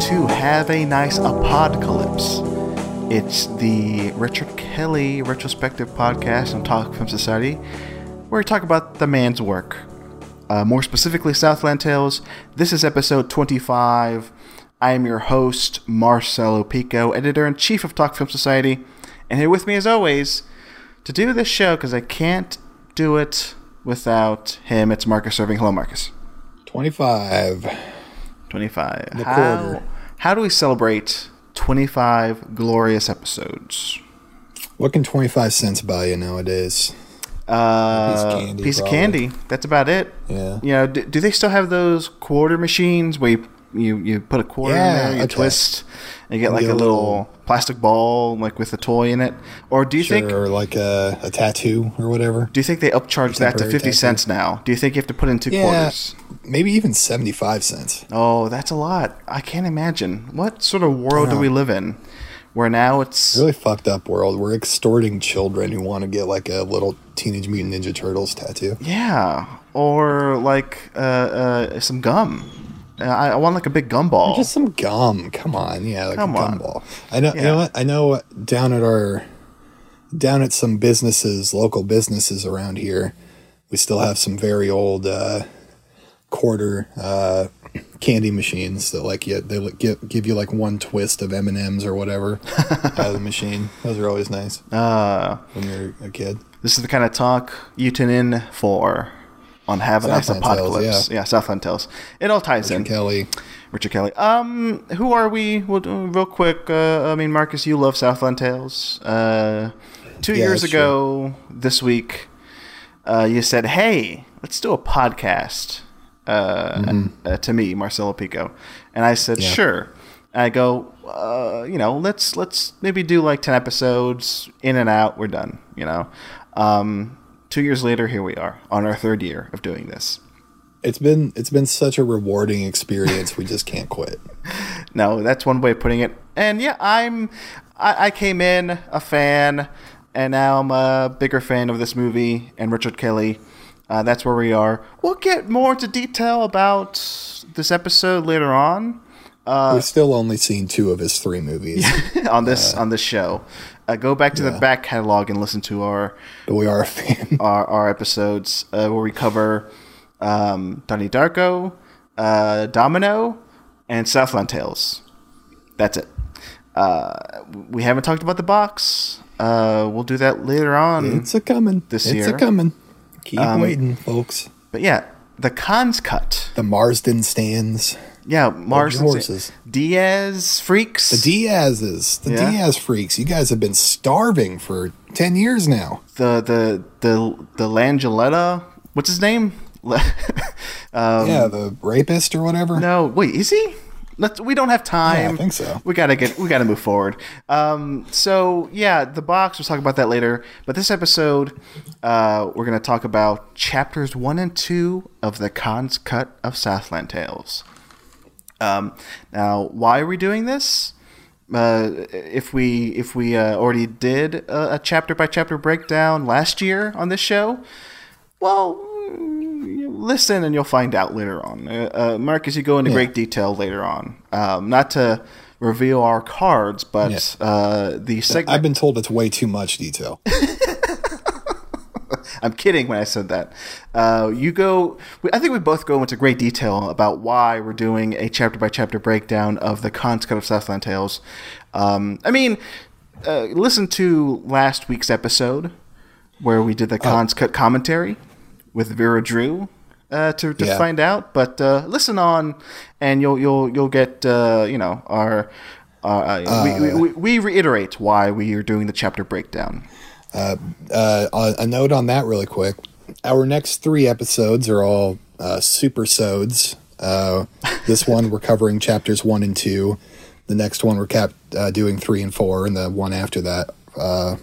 to Have a Nice Apocalypse. It's the Richard Kelly retrospective podcast on Talk Film Society, where we talk about the man's work. Uh, more specifically, Southland Tales. This is episode 25. I am your host, Marcelo Pico, editor in chief of Talk Film Society, and here with me, as always, to do this show because I can't do it without him. It's Marcus Serving. Hello, Marcus. 25. 25. The how, quarter. How do we celebrate 25 glorious episodes? What can 25 cents buy you nowadays? Uh, Piece of candy, piece of candy. That's about it. Yeah. You know, do, do they still have those quarter machines where you you, you put a quarter in there, you okay. twist, and you get like a little, plastic ball like with a toy in it? Or do you Sure, think or like a, a tattoo or whatever. do you think they upcharge that to 50 tattoo. cents now? Do you think you have to put in two Yeah. quarters? Maybe even 75 cents. Oh, that's a lot. I can't imagine. What sort of world do we live in where now it's Really fucked up world. We're extorting children who want to get like a little Teenage Mutant Ninja Turtles tattoo. Yeah, or like uh, uh, some gum. I, I want like a big gumball. Just some gum. Come on. Yeah, like Come a on. gum ball. I know, Yeah. you know what? I know down at our, down at some businesses, local businesses around here, we still have some very old uh, quarter uh, candy machines that like you, they give, give you like one twist of M&Ms or whatever out of the machine. Those are always nice uh, when you're a kid. this is the kind of talk you tune in for on Have a Nice Tales, Apocalypse. yeah. Southland Tales. It all ties in. Richard Kelly. Richard Kelly. Um, who are we? We'll do real quick. Uh, I mean, Marcus, you love Southland Tales. Uh, two Yeah, years ago this week, uh, you said, "Hey, let's do a podcast." Uh, uh, to me, Marcelo Pico, and I said, Mm-hmm. Yeah. "Sure." And I go, uh, you know, let's let's maybe do like ten episodes in and out. We're done. You know. Um, two years later, here we are on our third year of doing this. It's been it's been such a rewarding experience. we just can't quit. No, that's one way of putting it. And yeah, I'm. I, I came in a fan, and now I'm a bigger fan of this movie and Richard Kelly. Uh, that's where we are. We'll get more into detail about this episode later on We've still only seen two of his three movies, on this on this show. Uh, go back to the back catalog and listen to our but we are a fan. our, our episodes uh, where we cover um, Donnie Darko, uh, Domino, and Southland Tales. That's it. Uh, we haven't talked about the box. Uh, we'll do that later on. It's a coming. This it's year. It's a coming. Keep Um, waiting, folks. But yeah, the Cannes cut. The Marsden stands. Yeah, Mars horses. Diaz freaks. The Diaz's. The Yeah. Diaz freaks. You guys have been starving for 10 years now. the the the the Langelletta. What's his name? um, yeah, the rapist or whatever. No, wait, is he? Let's. We don't have time. Yeah, I think so. We gotta get. We gotta move forward. Um. So yeah, the box. We'll talk about that later. But this episode, uh, we're gonna talk about chapters one and two of the Cannes Cut of Southland Tales. Um. Now, why are we doing this? Uh, if we if we uh, already did a, a chapter by chapter breakdown last year on this show, well, mm, listen and you'll find out later on. Uh, uh, Marcus, you go into great detail later on. Um, not to reveal our cards, but Yeah. uh, the segment. I've been told it's way too much detail. I'm kidding when I said that. Uh, you go. We, I think we both go into great detail about why we're doing a chapter by chapter breakdown of the Cut of Southland Tales. Um, I mean, uh, listen to last week's episode where we did the Cannes Cut commentary with Vera Drew. Uh, to to Yeah. find out, but uh, listen on, and you'll you'll you'll get uh, you know our. Uh, uh, we, we, we reiterate why we are doing the chapter breakdown. Uh, a a note on that really quick. Our next three episodes are all uh, super sods. Uh, this one we're covering chapters one and two. The next one we're cap- uh, doing three and four, and the one after that, uh,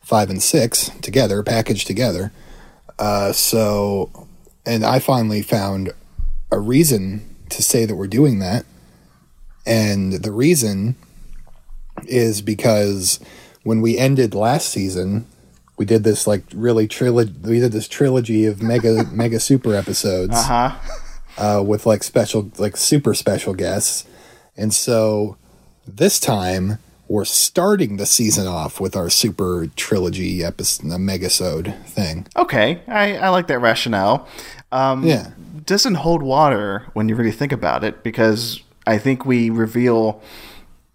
five and six together, packaged together. Uh, so, and I finally found a reason to say that we're doing that, and the reason is because when we ended last season, we did this like really trilogy. We did this trilogy of mega mega super episodes Uh huh. uh, with like special like super special guests. And so this time we're starting the season off with our super trilogy episode, a megasode thing. Okay, I, I like that rationale. Um, Yeah. doesn't hold water when you really think about it because I think we reveal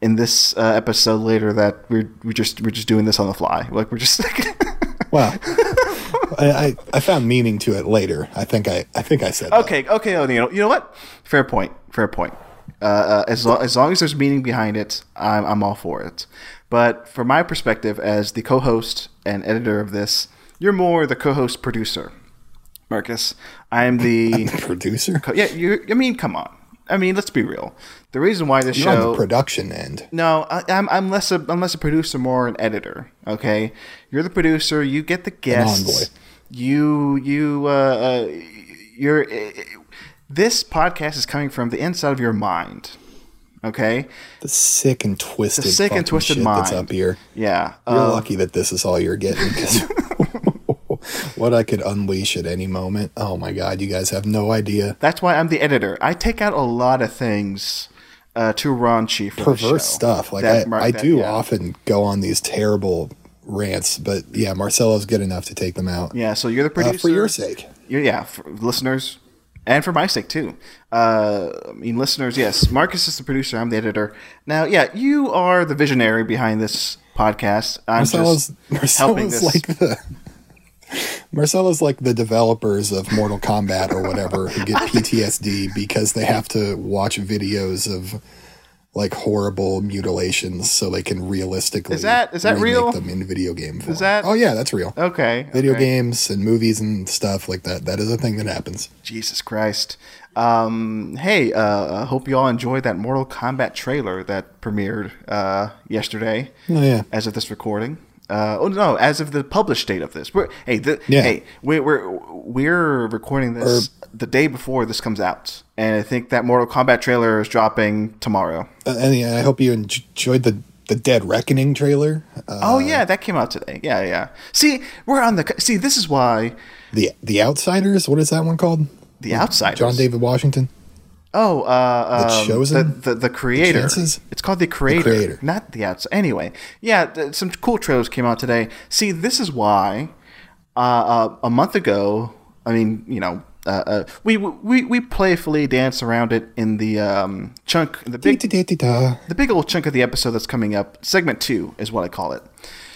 in this uh, episode later that we're we just we're just doing this on the fly. Like we're just Well, I, I, I found meaning to it later. I think I I think I said that. okay, okay. Oh, you know, you know what? Fair point. Fair point. Uh, uh, as lo- as long as there's meaning behind it, I'm I'm all for it. But from my perspective, as the co-host and editor of this, you're more the co-host producer, Marcus. I'm the Producer. Co- yeah, you. I mean, come on. I mean, let's be real. The reason why this You're on show. the production end. no, I, I'm I'm less a I'm less a producer, more an editor. Okay, you're the producer. You get the guests. You you uh, uh you're. Uh, this podcast is coming from the inside of your mind. Okay. The sick and twisted, The sick and twisted shit that's mind. up here. Yeah. You're uh, lucky that this is all you're getting. what I could unleash at any moment. Oh my god, you guys have no idea. that's why I'm the editor. I take out a lot of things. Uh, too raunchy for the Perverse show. stuff. Like That I, I that- do yeah. often go on these terrible rants, but yeah, Marcelo's good enough to take them out. Yeah, so you're the Uh, producer for your sake. Yeah, yeah, for listeners, and for my sake too. Uh, I mean, listeners, yes. Marcus is the producer. I'm the editor. Now, yeah, you are the visionary behind this podcast. I'm Marcelo's just helping this. like the Marcelo's like the developers of Mortal Kombat or whatever who get PTSD because they have to watch videos of like horrible mutilations so they can realistically Is that- is that real? them in video game form. that- Oh yeah, that's real. okay, Video okay. games and movies and stuff like that. That is a thing that happens. Jesus Christ. Um, hey, uh, I hope you all enjoyed that Mortal Kombat trailer that premiered uh, yesterday. Oh yeah. as of this recording. Uh, oh no, as of the published date of this. We're, hey, the, Yeah. hey, we, we're we're recording this the day before this comes out, and I think that Mortal Kombat trailer is dropping tomorrow. Uh, and yeah, I hope you enjoyed the the Dead Reckoning trailer. Uh, oh yeah, that came out today. Yeah, yeah. See, we're on the see. This is why the The Outsiders. What is that one called? the Outsiders. John David Washington. Oh, uh, The um, Chosen? the, the the creator. Chances? it's called the creator, Creator. not the outside. Anyway, yeah, th- some cool trailers came out today. See, this is why uh, uh, a month ago. I mean, you know, uh, uh, we we we playfully dance around it in the um, chunk, the big the big old chunk of the episode that's coming up. Segment two is what I call it.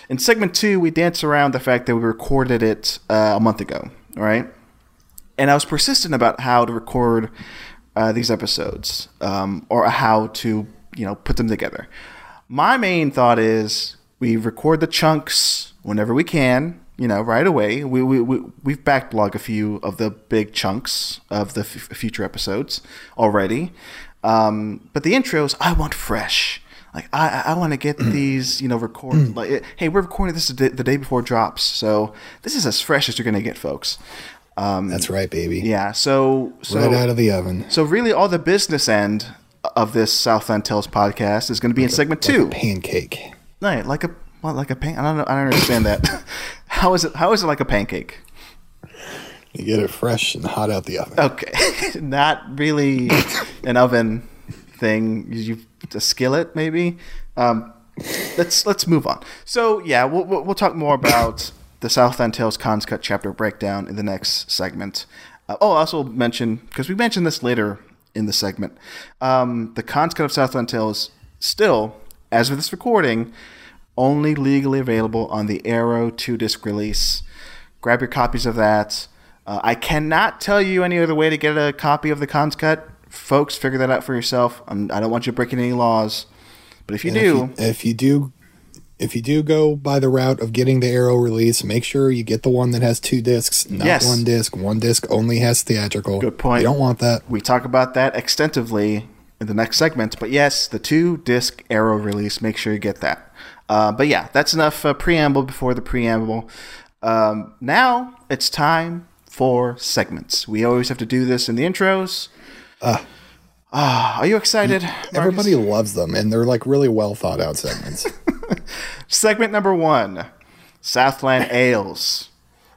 In segment two, we dance around the fact that we recorded it uh, a month ago. Right, and I was persistent about how to record uh, these episodes um, or how to you know put them together. My main thought is we record the chunks whenever we can. You know, right away. We we we we've backlogged a few of the big chunks of the f- future episodes already. Um, but the intros, I want fresh. Like I, I- want to get these, you know, record. like, hey, we're recording this the day, the day before it drops, so this is as fresh as you're gonna get, folks. Um, That's right, baby. yeah. So, so right out of the oven. so really, all the business end of this Southland Tales podcast is going to be in segment two. Pancake. Right, like a what, like a pan. I don't know. I don't understand that. how is it? How is it like a pancake? You get it fresh and hot out the oven. Okay, not really an oven thing. You a skillet maybe. Um, let's let's move on. So yeah, we'll we'll, we'll talk more about the Southland Tales Cannes Cut chapter breakdown in the next segment. Uh, oh, I also mention because we mentioned this later in the segment. Um, the Cannes Cut of Southland Tales still, as of this recording, only legally available on the Arrow two disc release. Grab your copies of that. Uh, I cannot tell you any other way to get a copy of the Cons Cut. Folks, figure that out for yourself. I'm, I don't want you breaking any laws. But if you And do, if you, if you do, if you do go by the route of getting the Arrow release, make sure you get the one that has two discs, not Yes. one disc. One disc only has theatrical. Good point. You don't want that. we talk about that extensively in the next segment. But yes, the two disc Arrow release, make sure you get that. Uh, but yeah, that's enough uh, preamble before the preamble. Um, now it's time for segments. We always have to do this in the intros. Ah, are you excited? Marcus? Everybody loves them, and they're like really well thought out segments. Segment number one Southland Ales.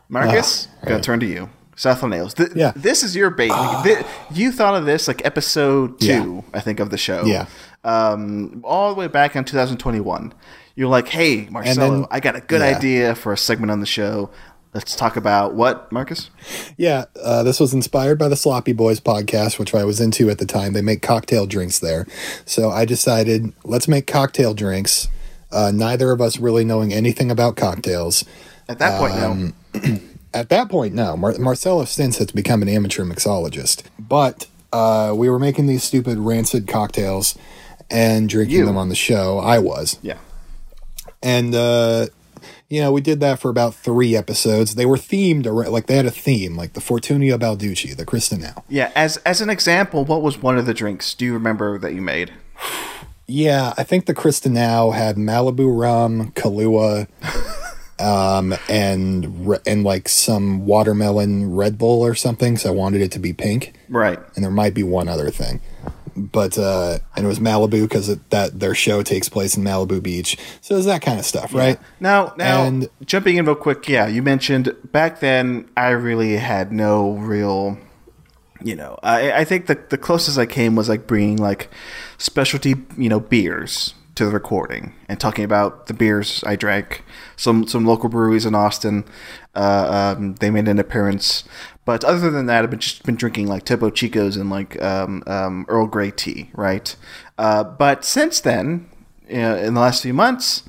Marcus, Ah, gonna turn to you. Southland Ales. Th- Yeah. This is your baby. Thi- you thought of this like episode two, I think, of the show. Yeah. Um, all the way back in 2021. You're like, hey, Marcelo, then- I got a good yeah. idea for a segment on the show. Let's talk about what, Marcus? Yeah, uh, this was inspired by the Sloppy Boys podcast, which I was into at the time. They make cocktail drinks there. So I decided, let's make cocktail drinks. Uh, neither of us really knowing anything about cocktails. At that point, Um, no. At that point, no. Mar- Marcelo since has become an amateur mixologist. But uh, we were making these stupid rancid cocktails and drinking You. them on the show. I was. Yeah. and uh you know we did that for about three episodes they were themed around like they had a theme like the fortunio balducci the Krysta Now Yeah. As as an example, what was one of the drinks? Do you remember that you made? Yeah i think the Krysta Now had malibu rum kahlua um and and like some watermelon red bull or something so i wanted it to be pink. Right. and there might be one other thing. But uh and it was malibu because that their show takes place in malibu beach. So it's that kind of stuff right? Now, now, And- jumping in real quick, yeah, you mentioned back then I really had no real, you know, I, I think the the closest I came was like bringing like specialty, you know, beers to the recording and talking about the beers I drank. Some some local breweries in Austin, uh, um, they made an appearance. But other than that, I've been just been drinking like Topo Chicos and like um, um, Earl Grey tea, right? Uh, but since then, uh, in the last few months,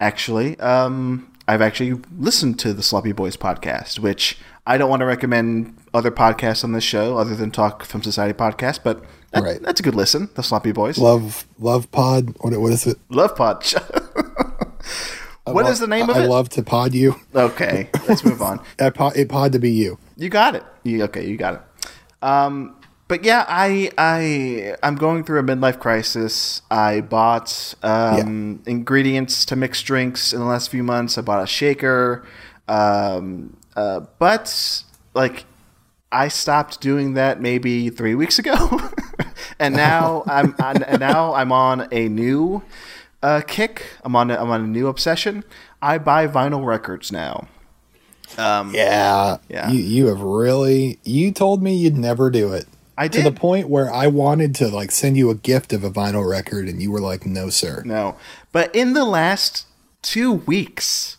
actually, um, I've actually listened to the Sloppy Boys podcast, which I don't want to recommend other podcasts on this show other than Talk Film Society podcast, but that, Right. that's a good listen. The Sloppy Boys, love love pod what, what is it love pod. What is the name of I it? love to pod you. okay, let's move on. I pod, it pod to be you. You got it. You, okay, you got it. Um, but yeah, I I I'm going through a midlife crisis. I bought um, ingredients to mix drinks in the last few months. I bought a shaker, um, uh, but like I stopped doing that maybe three weeks ago, and now I'm on, and now I'm on a new uh, kick. I'm on a, I'm on a new obsession. I buy vinyl records now. Yeah, Yeah. You you have really. You told me you'd never do it. I did. to the point where I wanted to like send you a gift of a vinyl record, and you were like, "No, sir." No. But in the last two weeks,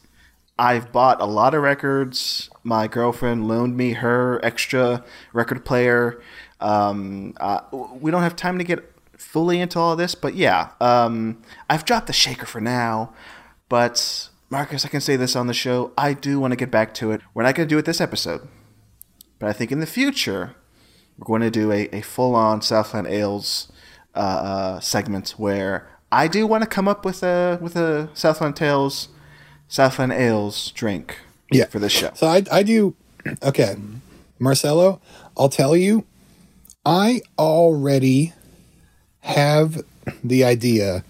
I've bought a lot of records. My girlfriend loaned me her extra record player. Um, uh, we don't have time to get fully into all this, but yeah, um, I've dropped the shaker for now. But Marcus, I can say this on the show. I do want to get back to it. We're not going to do it this episode, but I think in the future we're going to do a, a full on Southland Ales uh, uh, segment where I do want to come up with a with a Southland Tales Southland Ales drink Yeah. for this show. So I I do. Okay, Marcelo, I'll tell you, I already have the idea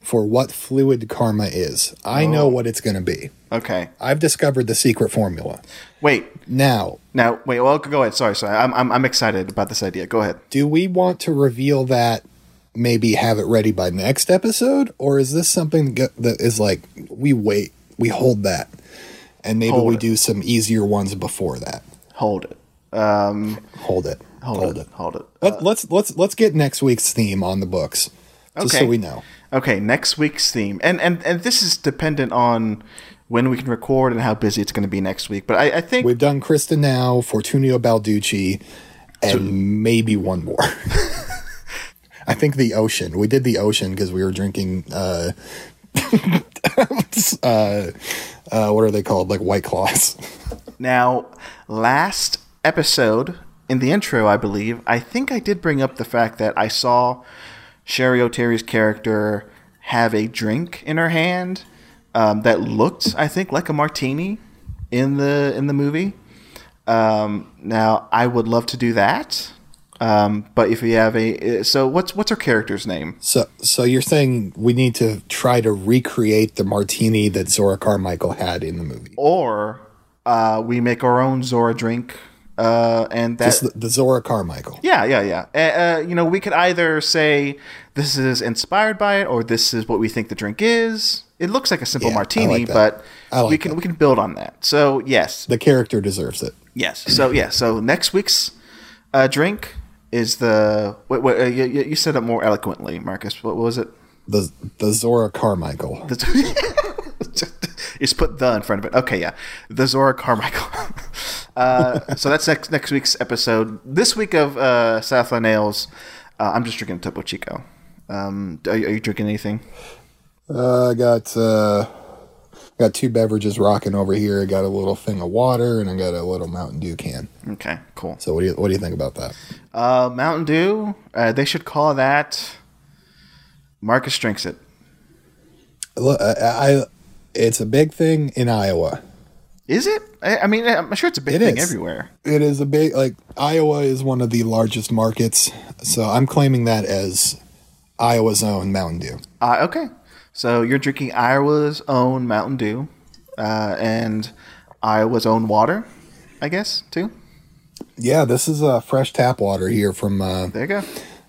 for what fluid karma is. I know what it's going to be. Okay. I've discovered the secret formula. Wait. Now, Now, wait. Well, go ahead. Sorry, sorry. I'm, I'm, I'm excited about this idea. Go ahead. do we want to reveal that maybe have it ready by next episode or is this something that that is like we wait we hold that and maybe Hold we it. do some easier ones before that Hold it. Um, hold it hold, it. Hold it. Let, let's let's let's get next week's theme on the books just Okay. so we know Okay, next week's theme, and and and this is dependent on when we can record and how busy it's going to be next week. But I, I think we've done Krysta Now fortunio balducci and maybe one more i think the ocean we did the ocean because we were drinking uh uh uh what are they called like white claws Now, last episode in the intro, I believe, I think I did bring up the fact that I saw Cheri Oteri's character have a drink in her hand um, that looked, I think, like a martini in the in the movie. Um, now, I would love to do that, um, but if you have a so what's what's her character's name? So, so you're saying we need to try to recreate the martini that Zora Carmichael had in the movie? Or uh, we make our own Zora drink, uh, and that Just the, the Zora Carmichael. Yeah, yeah, yeah. Uh, uh, you know, we could either say this is inspired by it, or this is what we think the drink is. It looks like a simple Yeah, martini, like but like we can that. we can build on that. So yes, The character deserves it. yes. So yeah. So next week's uh, drink is the. Wait, wait, uh, you, you you said it more eloquently, Marcus. What was it? The the Zora Carmichael. Just put the in front of it. Okay, yeah, the Zora Carmichael. uh, so that's next next week's episode. This week of uh, Southland Ales, uh, I'm just drinking Topo Chico. Um, are, you- are you drinking anything? Uh, I got uh, got two beverages rocking over here. I got a little thing of water and I got a little Mountain Dew can. Okay, cool. So what do you what do you think about that? Uh, Mountain Dew. Uh, they should call that. Marcus drinks it. Look, I, I it's a big thing in Iowa. Is it? I, I mean, I'm sure it's a big It thing is. everywhere. It is a big like Iowa is one of the largest markets, so I'm claiming that as Iowa's own Mountain Dew. Uh, okay, so you're drinking Iowa's own Mountain Dew, uh, and Iowa's own water, I guess too. Yeah, this is uh, fresh tap water here from uh, There you go.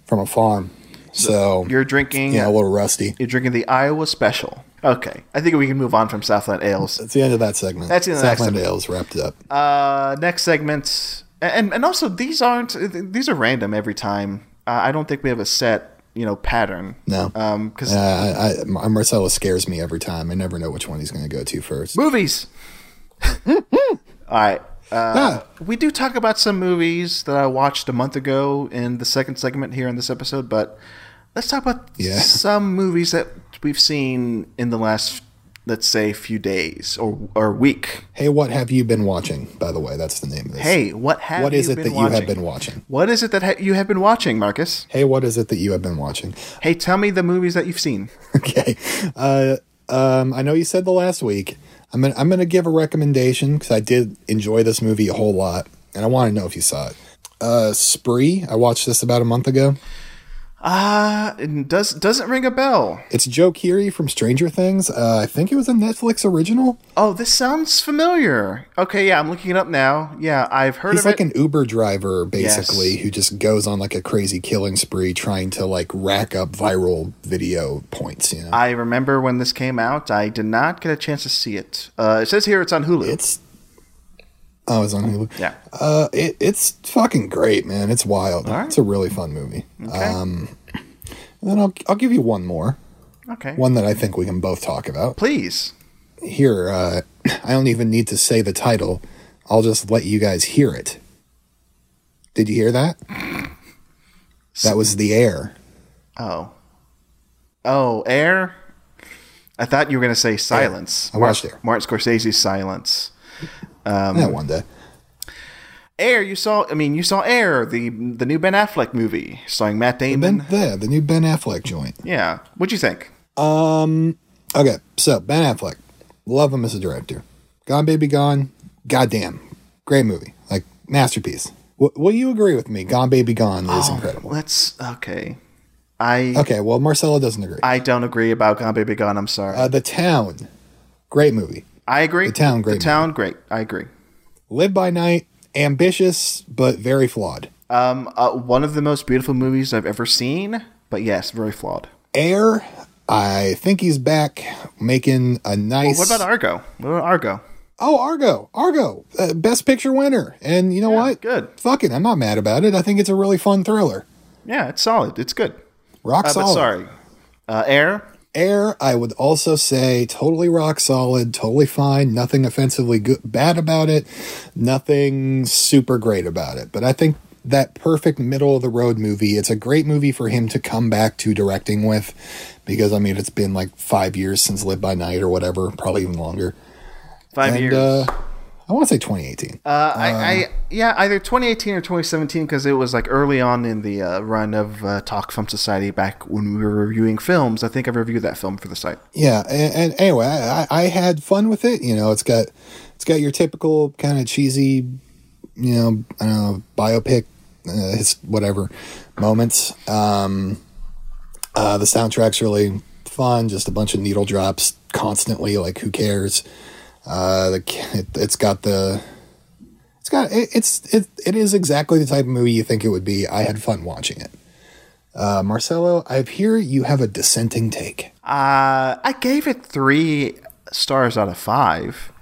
from a farm. So You're drinking. yeah, a little rusty. You're drinking the Iowa Special. Okay, I think we can move on from Southland Ales. That's the end of that segment. That's the end of Southland segment. Ales wrapped up. Uh, next segment, and and also these aren't these are random every time. Uh, I don't think we have a set you know pattern. No. Um, because Uh, I, I, Marcelo scares me every time. I never know which one he's going to go to first. movies. All right. Uh, Ah. We do talk about some movies that I watched a month ago in the second segment here in this episode, but let's talk about Yeah. some movies that we've seen in the last, let's say, few days or or week. Hey, what have you been watching? By the way, that's the name of this. Hey, what have what is you it been that watching? you have been watching? What is it that ha- you have been watching, Marcus? Hey, what is it that you have been watching? Hey, tell me the movies that you've seen. okay. Uh, um, I know you said the last week. I'm gonna I'm gonna give a recommendation because I did enjoy this movie a whole lot, and I want to know if you saw it. Uh, Spree. I watched this about a month ago. Ah, it does doesn't ring a bell. It's Joe Keery from Stranger Things. Uh, I think it was a Netflix original. Oh, this sounds familiar. Okay, yeah, I'm looking it up now. Yeah, I've heard He's like it. an Uber driver, basically, Yes. who just goes on like a crazy killing spree, trying to like rack up viral video points. You know, I remember when this came out. I did not get a chance to see it. Uh, it says here it's on Hulu. it's oh, it's on Hulu. yeah. Uh, it, it's fucking great, man. It's wild. Right. It's a really fun movie. Okay. Um, and then I'll I'll give you one more, okay. one that I think we can both talk about. Please. Here, uh, I don't even need to say the title. I'll just let you guys hear it. Did you hear that? That was the air. Oh. Oh, Air. I thought you were going to say Silence. I watched Air. Martin Scorsese's Silence. Um, yeah, one day. Air. You saw. I mean, you saw Air, the the new Ben Affleck movie starring Matt Damon. Ben, there, the new Ben Affleck joint. yeah. What'd you think? Um. Okay, so Ben Affleck, love him as a director. Gone Baby Gone, goddamn, great movie, like masterpiece. W- will you agree with me? Gone Baby Gone is Oh, incredible. Let's. Okay. I Okay, well Marcelo doesn't agree. I don't agree about Gone Baby Gone. I'm sorry. Uh, the Town, great movie. I agree. The Town, great The town, great. I agree. Live by Night, ambitious but very flawed. Um, uh, one of the most beautiful movies I've ever seen, but yes, very flawed. Air, I think he's back making a nice. What about Argo? What about Argo? Oh, Argo, Argo, uh, best picture winner. And you know Yeah, what? good. Fuck it, I'm not mad about it. I think it's a really fun thriller. Yeah, it's solid. It's good. Rock Uh, solid. but sorry, uh, Air. Air, I would also say totally rock solid, totally fine, nothing offensively good, bad about it, nothing super great about it. But I think that perfect middle of the road movie, it's a great movie for him to come back to directing with because I mean it's been like 5 years since Live by Night or whatever, probably even longer. Five and years. uh I want to say 2018. Uh, I, I yeah, either 2018 or 2017 because it was like early on in the uh, run of uh, Talk Film Society back when we were reviewing films. I think I reviewed that film for the site. Yeah, and, and anyway, I, I had fun with it. You know, it's got it's got your typical kind of cheesy, you know, I don't know, biopic, uh, whatever moments. Um, uh, the soundtrack's really fun. Just a bunch of needle drops constantly. Like, who cares? Uh, the it, it's got the it's got it, it's it, it is exactly the type of movie you think it would be. I had fun watching it. Uh, Marcelo, I hear you have a dissenting take. Uh, I gave it three stars out of five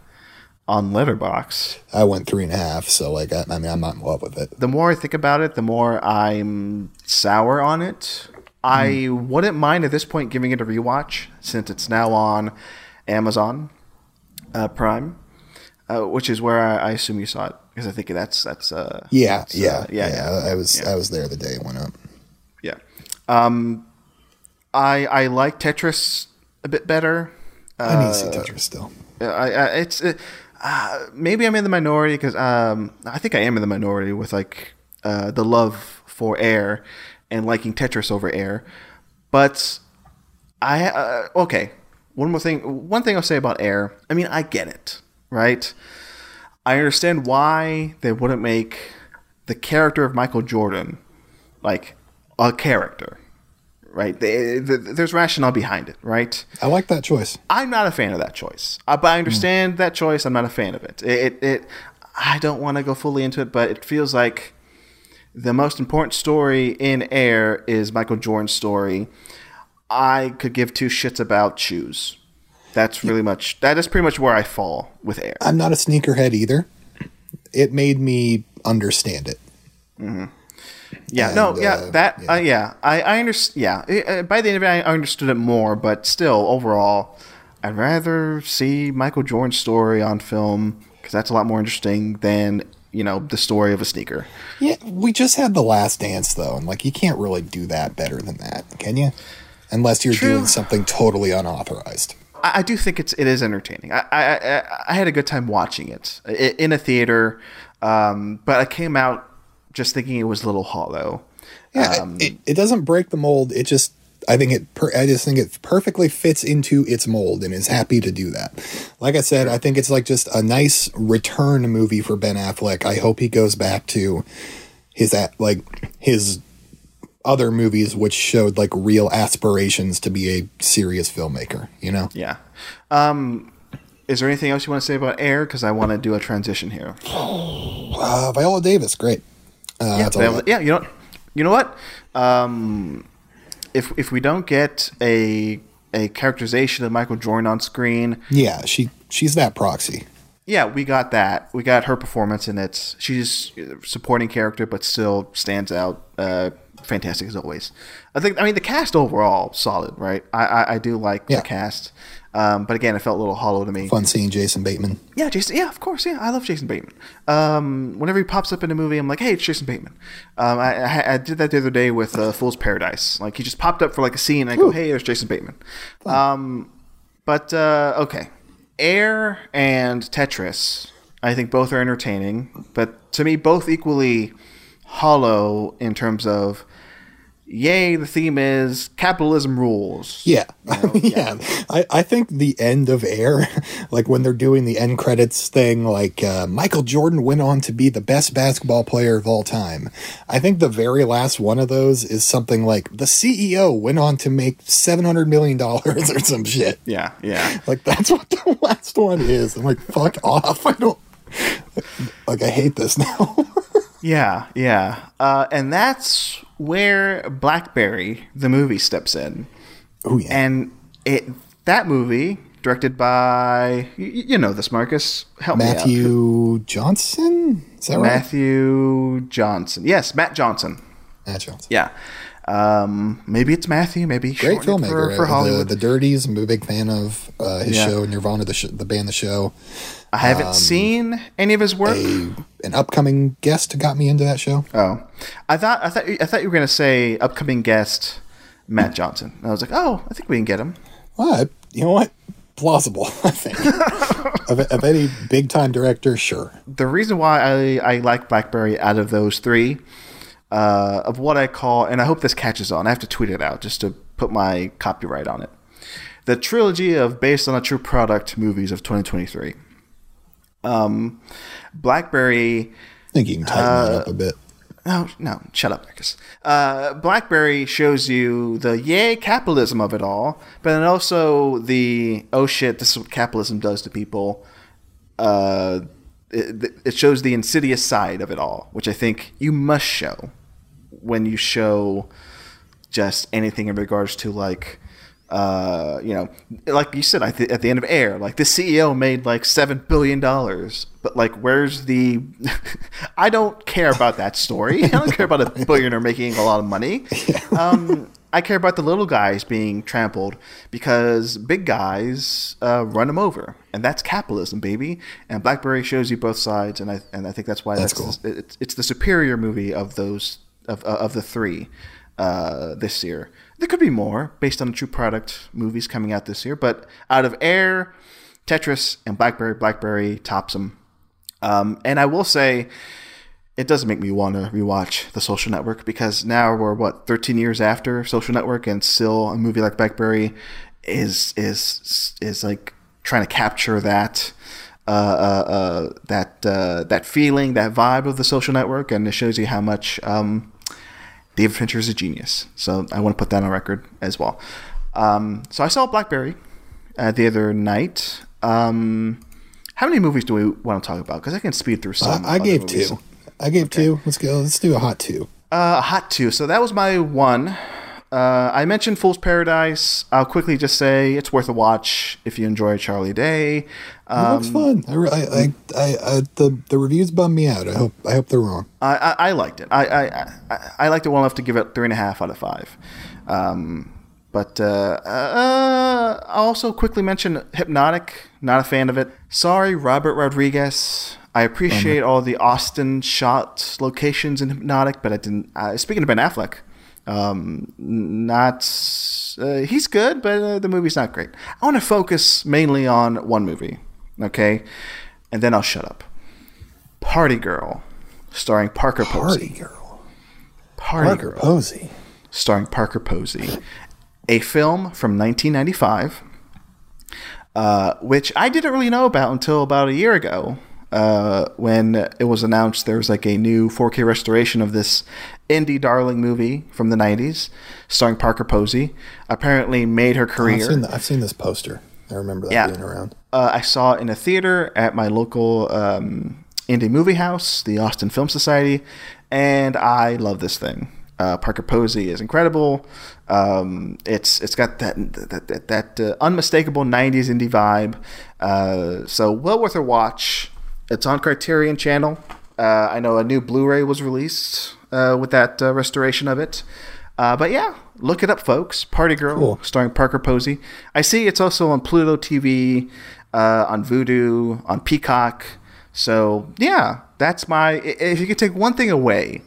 on Letterboxd. I went three and a half, so like I, I mean I'm not in love with it. The more I think about it, the more I'm sour on it. I wouldn't mind at this point giving it a rewatch since it's now on Amazon uh, Prime, uh, which is where I, I assume you saw it because I think that's that's uh, Yeah, that's, yeah, uh, yeah, yeah, I was I was there the day it went up. yeah. Um, I I like Tetris a bit better. I need to see Tetris still. I, I it's it, uh, maybe I'm in the minority because um, I think I am in the minority with like uh, the love for air and liking Tetris over air, but I uh, okay. One more thing. One thing I'll say about air. I mean, I get it, right? I understand why they wouldn't make the character of Michael Jordan like a character, right? They, the, there's rationale behind it, right? I like that choice. I'm not a fan of that choice. Uh, but I understand that choice. I'm not a fan of it. It, it, it I don't want to go fully into it, but it feels like the most important story in Air is Michael Jordan's story. I could give two shits about shoes. That's really much. That is pretty much where I fall with Air. I'm not a sneakerhead either. It made me understand it. Yeah, no, yeah, uh, that, yeah. Uh, yeah, I, I understand. Yeah, Uh, by the end of it, I understood it more, but still, overall, I'd rather see Michael Jordan's story on film because that's a lot more interesting than you know the story of a sneaker. Yeah, we just had the last dance though, and like you can't really do that better than that, can you? Unless you're True. doing something totally unauthorized. I, I do think it's it is entertaining. I, I I had a good time watching it in a theater, um, but I came out just thinking it was a little hollow. Yeah, Um, it, it doesn't break the mold. It just, I think it, per, I just think it perfectly fits into its mold and is happy to do that. Like I said, I think it's like just a nice return movie for Ben Affleck. I hope he goes back to his at like his other movies, which showed like real aspirations to be a serious filmmaker. You know, Yeah. Um, is there anything else you want to say about Air? Because I want to do a transition here. uh, Viola Davis, great. Uh, yeah, that's Viola- yeah. You know, you know what? Um, if if we don't get a a characterization of Michael Jordan on screen, yeah, she she's that proxy. yeah, we got that. We got her performance, and it's she's a supporting character, but still stands out. Uh, fantastic as always. I think. I mean, the cast overall solid, right? I I, I do like Yeah. the cast, um, but again, it felt a little hollow to me. Fun seeing Jason Bateman. Yeah, Jason. Yeah, of course. Yeah, I love Jason Bateman. Um, whenever he pops up in a movie, I'm like, hey, it's Jason Bateman. Um, I, I, I did that the other day with uh, Fool's Paradise. Like he just popped up for like a scene, and I go, hey, there's Jason Bateman. Um, but uh, okay, Air and Tetris, I think both are entertaining, but to me, both equally hollow in terms of. Yay! The theme is capitalism rules. Yeah. yeah. I, I think the end of Air, like when they're doing the end credits thing, like uh, Michael Jordan went on to be the best basketball player of all time. I think the very last one of those is something like the CEO went on to make $700 million or some shit. Yeah, yeah. Like that's what the last one is. I'm like, fuck off. I don't. Like, I hate this now. Yeah, yeah. Uh, and that's where Blackberry, the movie, steps in. oh, yeah. And it that movie, directed by, you, you know this, Marcus. Help me out. Matthew Johnson? Is that right? Matthew Johnson. Yes, Matt Johnson. Matt Johnson. Yeah. Um, maybe it's Matthew. Maybe Great filmmaker. for, for Hollywood. The, the Dirties. I'm a big fan of uh, his Yeah. show, Nirvana, the, sh- the band, the show. I haven't seen any of his work. A, an upcoming guest got me into that show. Oh, I thought I thought I thought you were gonna say upcoming guest Matt Johnson. I was like, oh, I think we can get him. Well, I- you know what? Plausible, I think. of, of any big time director, sure. the reason why I, I like BlackBerry out of those three, uh, of what I call, and I hope this catches on, I have to tweet it out just to put my copyright on it. The trilogy of based on a true product movies of 2023. Um, BlackBerry. I think you can tighten that up a bit. No, no, shut up, Marcus. Uh, BlackBerry shows you the yay capitalism of it all, but then also the oh shit, this is what capitalism does to people. Uh, it, it shows the insidious side of it all, which I think you must show when you show just anything in regards to like uh, you know, like you said, at the, at the end of Air, like the CEO made like seven billion dollars, but like, where's the? I don't care about that story. I don't care about a billionaire making a lot of money. Um, I care about the little guys being trampled because big guys uh, run them over, and that's capitalism, baby. And Blackberry shows you both sides, and I and I think that's why That's that's, it's, it's the superior movie of those of of the three uh, this year. There could be more based on the True Product movies coming out this year, but out of Air, Tetris, and Blackberry, Blackberry tops them. Um, and I will say, it does make me want to rewatch The Social Network because now we're what 13 years after Social Network, and still a movie like Blackberry is is is like trying to capture that. Uh, uh, uh, that uh, that feeling, that vibe of the social network, and it shows you how much um, David Fincher is a genius. So I want to put that on record as well. Um, so I saw Blackberry uh, the other night. Um, how many movies do we want to talk about? Because I can speed through some. I, I gave movies. two. I gave two. Let's go. Let's do a hot two. Uh, hot two. So that was my one. Uh, I mentioned Fool's Paradise. I'll quickly just say it's worth a watch if you enjoy Charlie Day. It Um, looks fun. I, I, I, I, I, the the reviews bum me out. I hope I hope they're wrong. I, I, I liked it. I, I, I, I liked it well enough to give it three and a half out of five. Um, but uh, uh, I'll also quickly mention Hypnotic. Not a fan of it. Sorry, Robert Rodriguez. I appreciate all the Austin shot locations in Hypnotic, but I didn't. Uh, speaking of Ben Affleck, um, not. Uh, he's good, but uh, the movie's not great. I want to focus mainly on one movie, okay, and then I'll shut up. Party Girl, starring Parker Party Posey. girl. Party Parker Girl, Posey. starring Parker Posey, a film from 1995, uh, which I didn't really know about until about a year ago. Uh, when it was announced there was like a new 4K restoration of this indie darling movie from the 90s, starring Parker Posey, apparently made her I've career. seen, the, I've seen this poster. I remember that Yeah. being around. Uh, I saw it in a theater at my local um, indie movie house, the Austin Film Society, and I love this thing. Uh, Parker Posey is incredible. Um, it's it's got that that that, that uh, unmistakable '90s indie vibe. Uh, so well worth a watch. It's on Criterion Channel. Uh, I know a new Blu-ray was released uh, with that uh, restoration of it. Uh, but yeah, look it up, folks. Party Girl, Cool. starring Parker Posey. I see it's also on Pluto TV, uh, on Vudu, on Peacock. So yeah, that's my. If you could take one thing away,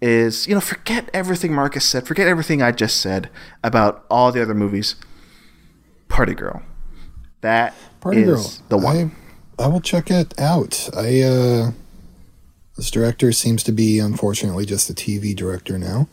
is you know forget everything Marcus said, forget everything I just said about all the other movies. Party Girl, that Party is girl. the one. I, I will check it out. I uh, this director seems to be unfortunately just a TV director now.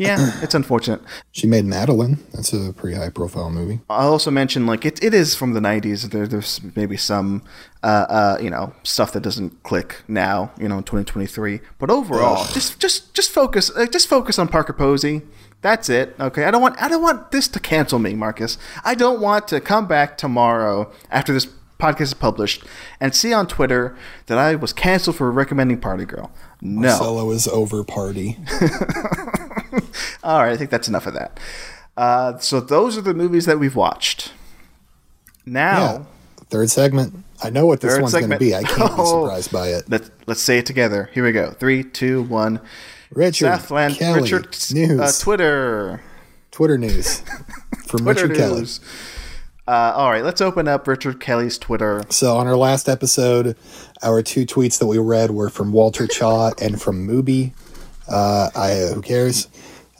Yeah, it's unfortunate. She made Madeline. That's a pretty high profile movie. I'll also mention like it, it is from the '90s. There, there's maybe some uh, uh, you know stuff that doesn't click now, you know, in 2023. But overall, just just just focus uh, just focus on Parker Posey. That's it. Okay, I don't want I don't want this to cancel me, Marcus. I don't want to come back tomorrow after this podcast is published and see on Twitter that I was canceled for recommending Party Girl. No. Solo is over party. All right, I think that's enough of that. Uh, so those are the movies that we've watched. Now. Yeah. Third segment. I know what this one's going to be. I can't be Oh. surprised by it. Let's let's say it together. Here we go. Three, two, one. Richard Southland Kelly, Richard news. Uh, Twitter. Twitter news from Twitter Richard Kelly. Uh, all right, let's open up Richard Kelly's Twitter. So on our last episode, our two tweets that we read were from Walter Chaw and from Mubi. Uh, I who cares?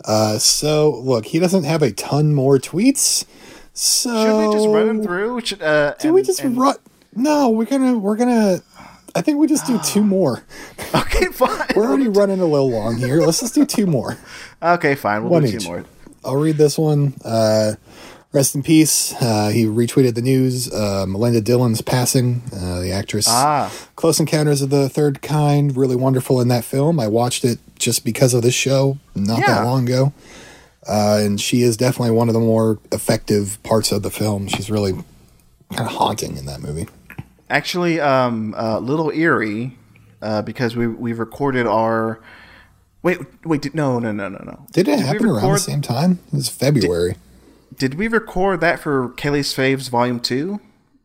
Uh, so look, he doesn't have a ton more tweets. So Should we just run him through? Should, uh, Do and- we just and- run? No, we're gonna we're gonna. I think we just do two more. Okay, fine. We're already running a little long here. Let's just do two more. okay, fine. We'll One do two each. more. I'll read this one. Uh, rest in peace. Uh, he retweeted the news. Uh, Melinda Dillon's passing, uh, the actress. Ah. Close Encounters of the Third Kind, really wonderful in that film. I watched it just because of this show not Yeah. that long ago. Uh, and she is definitely one of the more effective parts of the film. She's really kind of haunting in that movie. Actually, um, a little eerie uh, because we we recorded our Wait, wait, did, no, no, no, no, no. Did it we happen around the same time? It was February. Did we record that for Kelly's Faves Volume Two,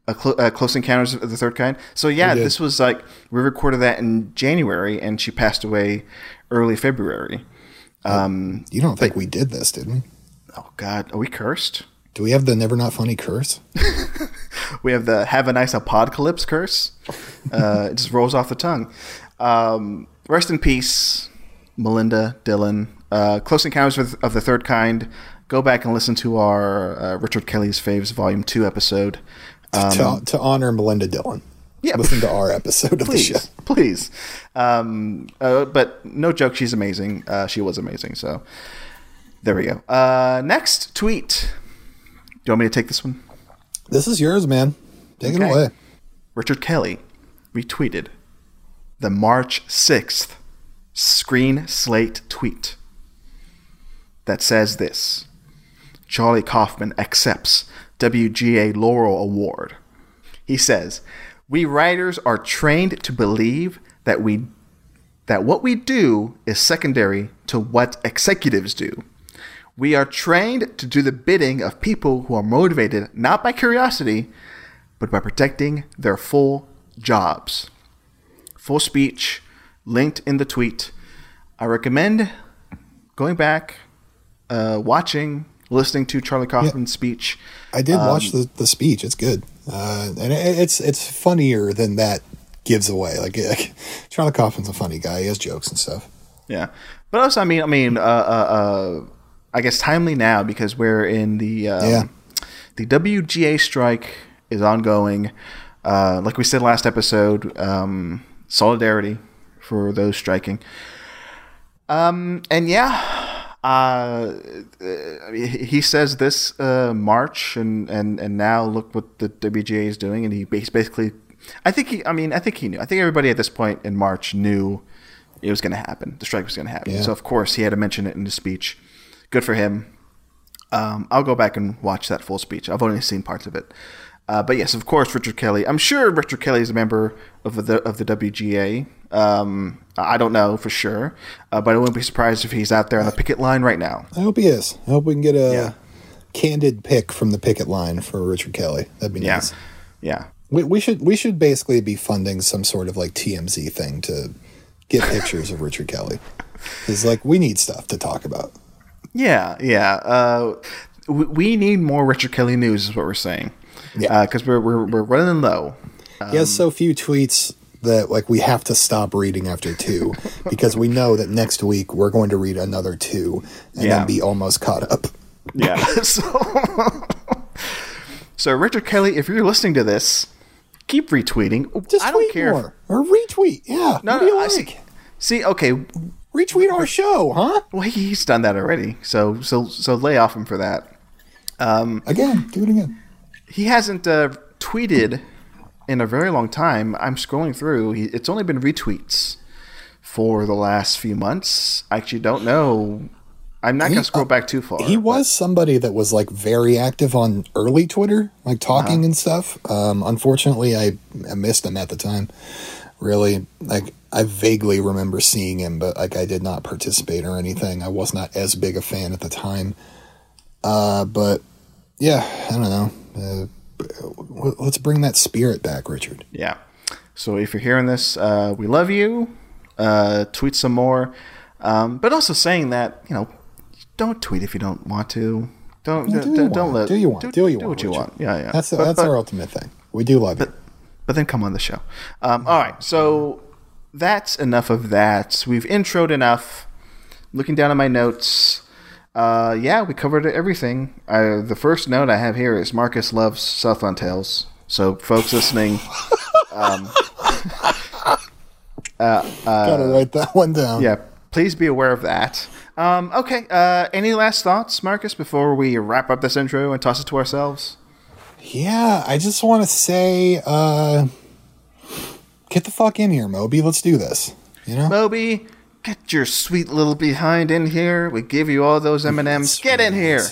a clo- uh, Close Encounters of the Third Kind? So yeah, this was like we recorded that in January, and she passed away early February. Um, you don't think we did this, did we? oh God, are we cursed? Do we have the never not funny curse? We have the "Have a nice apocalypse" curse. Uh, it just rolls off the tongue. Um, rest in peace, Melinda Dillon. Uh, Close Encounters of the Third Kind. Go back and listen to our uh, Richard Kelly's Faves Volume Two episode. to, to honor Melinda Dillon. Um, Yeah. Listen to our episode of the show. please, please. Um, uh, but no joke, she's amazing. Uh, she was amazing. So there we go. Uh, next tweet. Do you want me to take this one? This is yours, man. Take Okay. it away. Richard Kelly retweeted the March 6th screen slate tweet that says this Charlie Kaufman accepts WGA Laurel Award. He says, "We writers are trained to believe that we that what we do is secondary to what executives do. We are trained to do the bidding of people who are motivated not by curiosity, but by protecting their full jobs." Full speech linked in the tweet. I recommend going back, uh, watching, listening to Charlie Kaufman's speech. I did Um, watch the, the speech. It's good, uh, and it, it's it's funnier than that gives away. Like, like Charlie Kaufman's a funny guy. He has jokes and stuff. Yeah, but also, I mean, I mean, uh, uh, uh, I guess timely now because we're in the um, Yeah. the WGA strike is ongoing. Uh, like we said last episode, um, solidarity for those striking. Um, and yeah, uh, uh, he he says this uh, March, and, and and now look what the WGA is doing, and he bas- basically, I think he, I mean, I think he knew. I think everybody at this point in March knew it was going to happen. The strike was going to happen. Yeah. So of course he had to mention it in his speech. Good for him. Um, I'll go back and watch that full speech. I've only seen parts of it. Uh, but yes, of course, Richard Kelly. I'm sure Richard Kelly is a member of the of the WGA. Um, I don't know for sure, uh, but I wouldn't be surprised if he's out there on the picket line right now. I hope he is. I hope we can get a Yeah. candid pick from the picket line for Richard Kelly. That'd be Yeah, nice. yeah, We, we should we should basically be funding some sort of like TMZ thing to get pictures of Richard Kelly. It's like we need stuff to talk about. yeah, yeah. Uh, we, we need more Richard Kelly news, is what we're saying. Yeah. because we're, we're we're running low. he has so few tweets that like we have to stop reading after two because we know that next week we're going to read another two and Yeah. then be almost caught up. Yeah. so, so Richard Kelly, if you're listening to this, keep retweeting. Just I don't tweet care. more or retweet. Yeah. No, no, like? see. See, okay. Retweet our show, huh? Well, he's done that already. So, so, so lay off him for that. Um, Again, do it again. He hasn't uh, tweeted in a very long time. I'm scrolling through. He, it's only been retweets for the last few months. I actually don't know. I'm not going to scroll back too far. He was somebody that was like very active on early Twitter, like talking Uh-huh. and stuff. Um, unfortunately, I, I missed him at the time. Really, like I vaguely remember seeing him, but like I did not participate or anything. I was not as big a fan at the time. Uh, but yeah, I don't know. Uh, let's bring that spirit back, Richard. Yeah. So if you're hearing this, uh, we love you. Uh, tweet some more. Um, but also saying that, you know, don't tweet if you don't want to. Don't do don't, don't want? let Do you want? Do you do want, what you Richard? want. Yeah, yeah. That's But- that's but- our ultimate thing. We do love you. but then come on the show. Um, all right, so that's enough of that. We've introed enough. Looking down at my notes, uh, yeah, we covered everything. Uh, the first note I have here is Marcus loves Southland Tales. So, folks listening, Gotta write that one down. yeah, please be aware of that. Um, okay, uh, any last thoughts, Marcus, before we wrap up this intro and toss it to ourselves? Yeah, I just want to say, uh, get the fuck in here, Moby. Let's do this. You know, Moby, Get your sweet little behind in here. We give you all those M and M's. Get in here.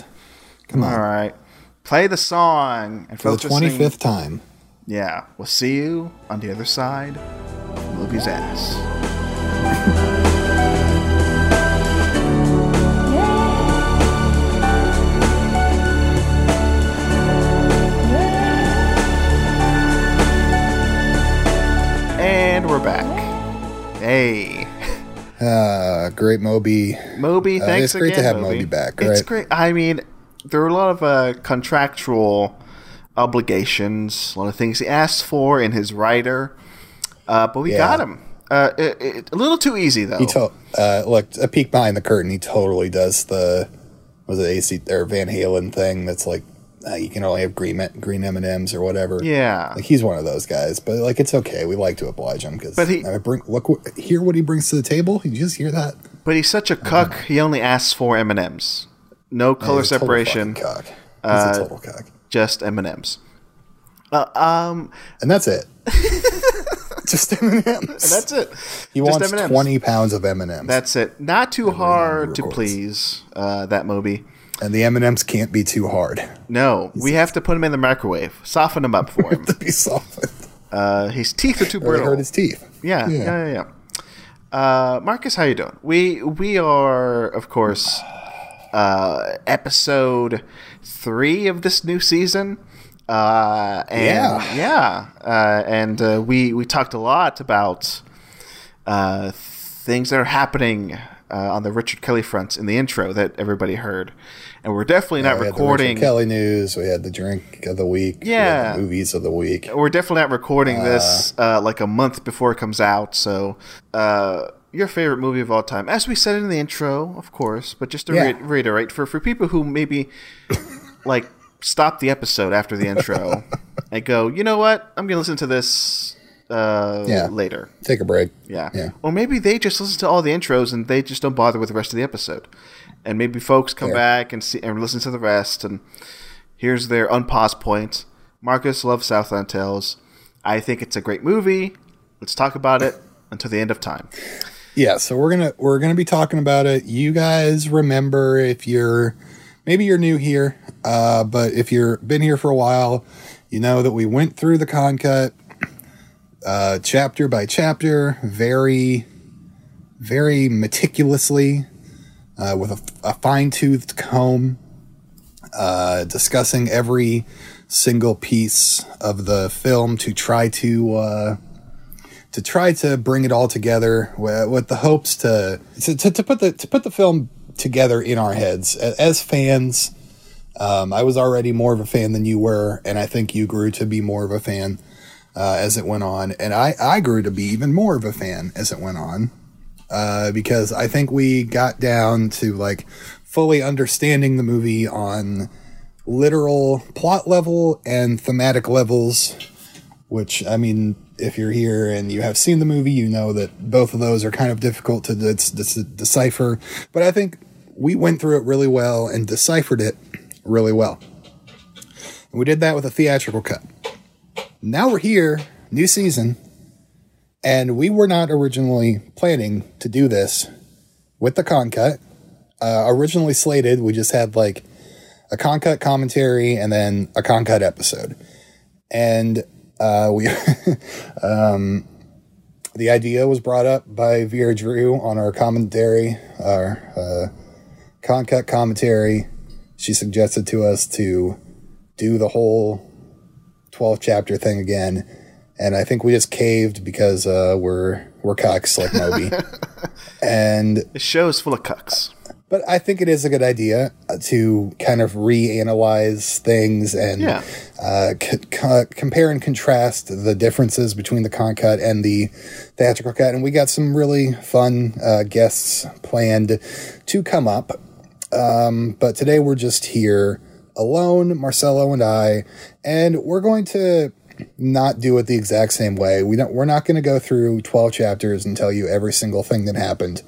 Come on. All right. Play the song. And for the twenty fifth time. Yeah. We'll see you on the other side. Movie's ass. And we're back. Hey. Uh, great Moby. Moby, Uh, thanks it's great to have Moby back, It's great. I mean, there are a lot of uh, contractual obligations, a lot of things he asked for in his writer, uh, but we Yeah. got him. Uh, it, it, a little too easy though. He to- uh, look a peek behind the curtain. He totally does the was it AC or Van Halen thing. That's like uh, you can only have green green M and M's or whatever. yeah, Like he's one of those guys, but like it's okay. We like to oblige him because But he- I bring look hear what he brings to the table. You just hear that? but he's such a cuck. He only asks for M and M's, no color He's a separation, fucking cock. He's Uh, a total cock, just M and M's. Uh, um, and that's it. just M and M's. that's it. He Just wants M&Ms. twenty pounds of M and M's, That's it. Not too hard to please. Uh, that Moby. And the M and M's can't be too hard No, we have to put him in the microwave, soften him up for him. to be softened. Uh, his teeth are too brittle. hurt his teeth. Yeah, yeah, yeah. yeah. Uh, Marcus, how you doing? We we are, of course, uh, episode three of this new season. Uh, and Yeah. yeah, uh, and uh, we we talked a lot about uh, things that are happening uh, on the Richard Kelly front in the intro that everybody heard, and we're definitely not We had the recording. Kelly news. We had the drink of the week. we Yeah. the movies of the week. We're definitely not recording this uh, like a month before it comes out. So, uh, your favorite movie of all time, as we said in the intro, of course, but just to Yeah. re- reiterate for for people who maybe like stop the episode after the intro and go, you know what, I'm gonna listen to this uh, Yeah. later. Take a break. Yeah. Yeah. Or maybe they just listen to all the intros and they just don't bother with the rest of the episode. And maybe folks come Fair. back and see and listen to the rest and here's their unpause point. Marcus loves Southland Tales. I think it's a great movie. Let's talk about it until the end of time. Yeah, so we're gonna we're gonna be talking about it. You guys remember if you're maybe you're new here, uh, but if you're been here for a while, you know that we went through the Cannes cut uh, chapter by chapter, very very meticulously, uh, with a, a fine toothed comb, uh, discussing every single piece of the film to try to. Uh, to try to bring it all together with, with the hopes to, to to put the to put the film together in our heads as fans. Um, I was already more of a fan than you were, and I think you grew to be more of a fan uh, as it went on, and I I grew to be even more of a fan as it went on uh, because I think we got down to like fully understanding the movie on literal plot level and thematic levels which I mean, if you're here and you have seen the movie, you know that both of those are kind of difficult to de- de- decipher. But I think we went through it really well and deciphered it really well. And we did that with a theatrical cut. Now we're here, new season, and we were not originally planning to do this with the Cannes cut. Uh, originally slated, we just had like a Cannes cut commentary and then a Cannes cut episode. And uh, we um, the idea was brought up by Vera Drew on our commentary, our uh, Cannes Cut commentary. She suggested to us to do the whole 12 chapter thing again. And I think we just caved because uh, we're we're cocks like Moby. and The show is full of cucks. but I think it is a good idea uh, to kind of reanalyze things and Yeah. uh, c- c- compare and contrast the differences between the Cannes cut and the theatrical cut. And we got some really fun uh, guests planned to come up. Um, but today we're just here alone, Marcelo and I, and we're going to not do it the exact same way. We don't. We're not going to go through twelve chapters and tell you every single thing that happened.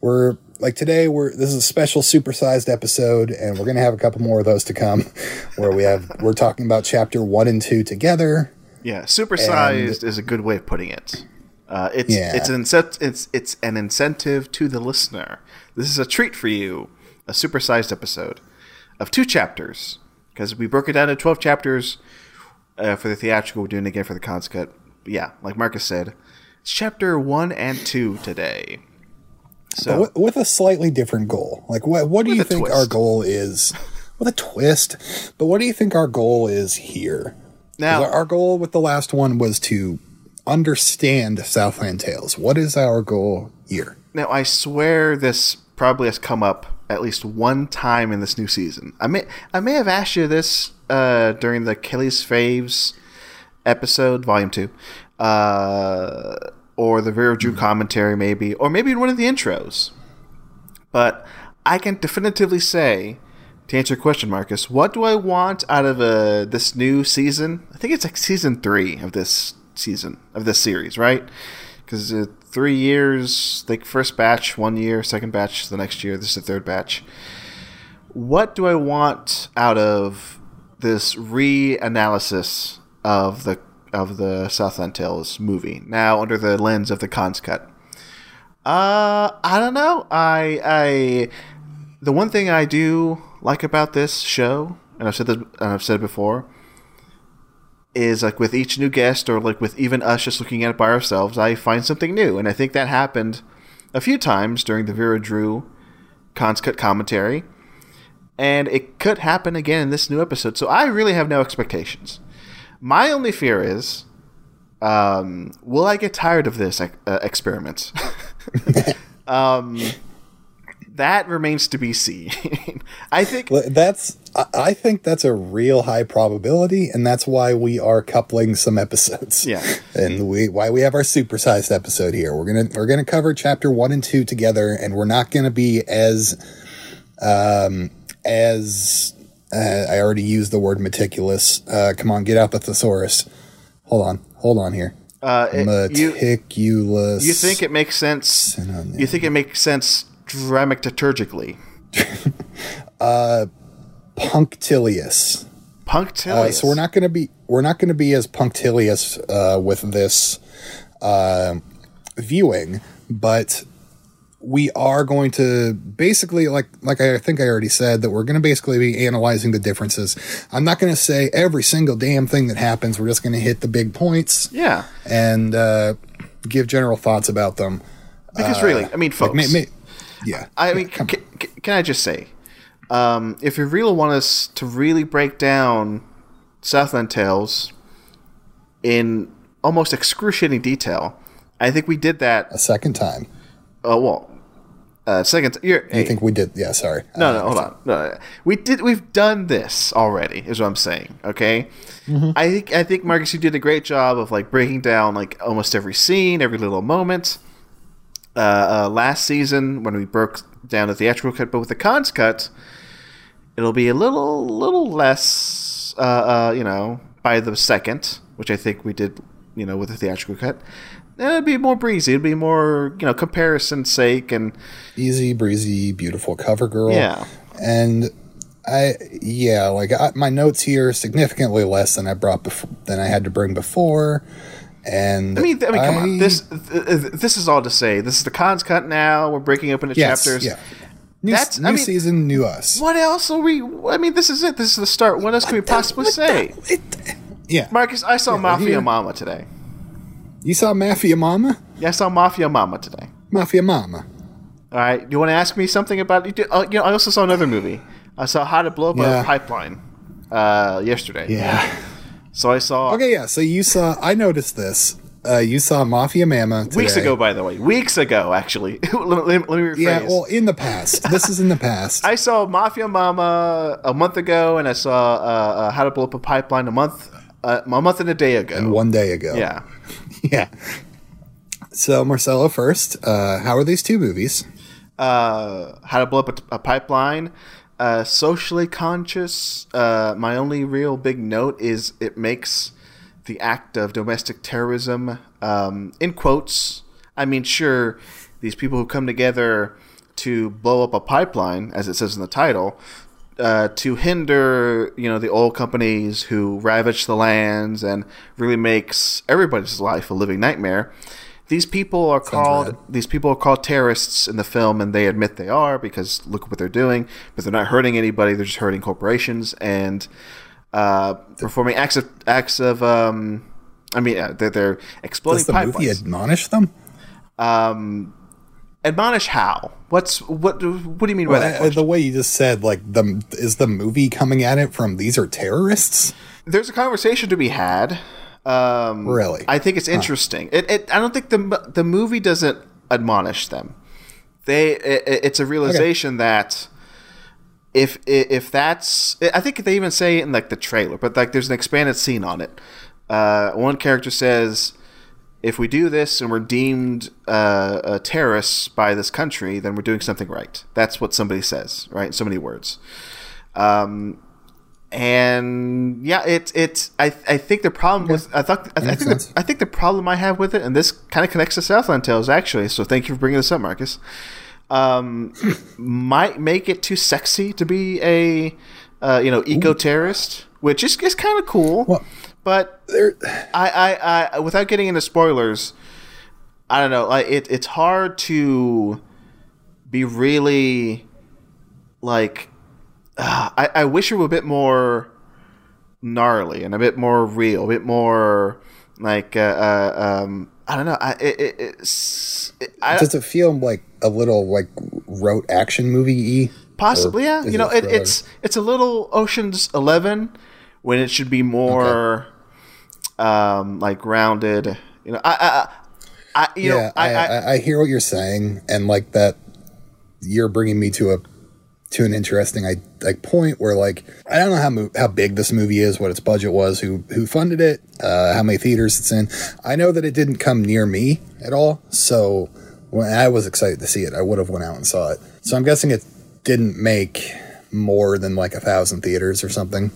We're like today. We're this is a special supersized episode, and we're going to have a couple more of those to come, where we have we're talking about chapter one and two together. Yeah, supersized is a good way of putting it. Uh, it's Yeah. it's an incent- it's it's an incentive to the listener. This is a treat for you, a supersized episode of two chapters because we broke it down to twelve chapters uh, for the theatrical. We're doing it again for the Cannes cut. But yeah, like Marcus said, it's chapter one and two today. So with, with a slightly different goal. Like, what what do you think twist. our goal is? With a twist, but what do you think our goal is here? now, our goal with the last one was to understand Southland Tales. What is our goal here? Now, I swear this probably has come up at least one time in this new season. I may I may have asked you this uh, during the Kelly's Faves episode, Volume Two, uh, or the Vera Drew commentary, maybe, or maybe in one of the intros. But I can definitively say, to answer your question, Marcus, what do I want out of uh, this new season? I think it's like season three of this season of this series, right? Because three years, like first batch, one year, second batch, the next year, this is the third batch. What do I want out of this reanalysis of the of the Southland Tales movie now under the lens of the Cannes cut? Uh, I don't know. I I the one thing I do like about this show, and I've said this, and I've said it before, is like with each new guest, or like with even us just looking at it by ourselves, I find something new, and I think that happened a few times during the Vera Drew Cannes Cut commentary, and it could happen again in this new episode. So I really have no expectations. My only fear is, um, will I get tired of this uh, experiment? um, that remains to be seen. I think that's I think that's a real high probability, and that's why we are coupling some episodes. Yeah, and we why we have our supersized episode here. We're gonna we're gonna cover chapter one and two together, and we're not gonna be as um as uh, I already used the word meticulous. Uh, come on, get out the thesaurus. Hold on, hold on here. Uh, it, meticulous. You, you think it makes sense? You think it makes sense dramaturgically? uh, punctilious. Punctilious. Uh, so we're not going to be we're not going to be as punctilious uh, with this uh, viewing, but we are going to basically like like I think I already said that we're going to basically be analyzing the differences. I'm not going to say every single damn thing that happens. We're just going to hit the big points. Yeah. And uh, give general thoughts about them. Because really, I mean, folks. Like, may, may, yeah. I mean, can, can, I just say, um, if you really want us to really break down Southland Tales in almost excruciating detail, I think we did that a second time. Oh well, uh, second. You're, hey, think we did? Yeah, sorry. No, no, hold on. No, no, we did. We've done this already. Is what I'm saying. Okay. Mm-hmm. I think. I think Marcus, you did a great job of like breaking down like almost every scene, every little moment. Uh, uh, last season, when we broke down the theatrical cut, but with the Cannes cut, it'll be a little, little less. Uh, uh, you know, by the second, which I think we did. You know, with the theatrical cut it'd be more breezy. It'd be more, you know, comparison sake and easy breezy, beautiful cover girl. Yeah, and I yeah, like I, my notes here significantly less than I brought before than I had to bring before. And I mean, I mean, come I, on. This this is all to say. This is the Cannes cut now. We're breaking up into yes, chapters. Yeah. New, That's new I mean, season, new us. What else are we? I mean, this is it. This is the start. What else can we possibly say? It, yeah, Marcus, I saw yeah, Mafia here. Mama today. You saw Mafia Mama? Yeah, I saw Mafia Mama today. Mafia Mama. All right. Do you want to ask me something about? You, uh, you know, I also saw another movie. I saw How to Blow Up yeah. a Pipeline uh, yesterday. Yeah. So I saw. Okay, yeah. So you saw. I noticed this. Uh, you saw Mafia Mama today. weeks ago, by the way. Weeks ago, actually. let, me, let, me rephrase. Yeah, well, in the past. this is in the past. I saw Mafia Mama a month ago, and I saw uh, uh, How to Blow Up a Pipeline a month, uh, a month and a day ago. And one day ago. Yeah. yeah. So Marcelo, first, uh, how are these two movies? Uh, how to blow up a, a pipeline. Uh, socially conscious. Uh, my only real big note is it makes the act of domestic terrorism, um, in quotes. I mean, sure, these people who come together to blow up a pipeline, as it says in the title, uh, to hinder you know the oil companies who ravage the lands and really makes everybody's life a living nightmare. These people are Sounds called rad. these people are called terrorists in the film, and they admit they are because look what they're doing. But they're not hurting anybody; they're just hurting corporations and uh, performing acts of acts of. Um, I mean, uh, they're, they're exploding. Does the pipelines. movie admonish them? Um, admonish how? What's what? What do you mean well, by that? Uh, the way you just said, like the is the movie coming at it from these are terrorists? There's a conversation to be had Um, Really? I think it's interesting. It, it. I don't think the the movie doesn't admonish them. They. It, it's a realization that if if that's, I think they even say it in like the trailer, but like there's an expanded scene on it. Uh, one character says, "If we do this and we're deemed uh, uh, terrorists by this country, then we're doing something right." That's what somebody says, right? In so many words. Um, and yeah, it's it's. I I think the problem with I thought I, I think the. I think the problem I have with it, and this kind of connects to Southland Tales actually. So thank you for bringing this up, Marcus. Um, might make it too sexy to be a uh, you know eco terrorist, which is is kind of cool. Well- but There, I, I, I, without getting into spoilers, I don't know. Like it, it's hard to be really like. Uh, I, I wish it were a bit more gnarly and a bit more real, a bit more like. Uh, uh, um, I don't know. I, it, it, it's, it, I, does it feel like a little like rote action movie y? Possibly, yeah. You know, it it, it's it's a little Ocean's Eleven when it should be more um, like grounded. You know, I, I, I you yeah, know, I, I, I hear what you're saying, and like that, you're bringing me to a to an interesting I, like point where like I don't know how mo- how big this movie is, what its budget was, who who funded it, uh, how many theaters it's in. I know that it didn't come near me at all, so when I was excited to see it, I would have went out and saw it. So I'm guessing it didn't make more than like a thousand theaters or something,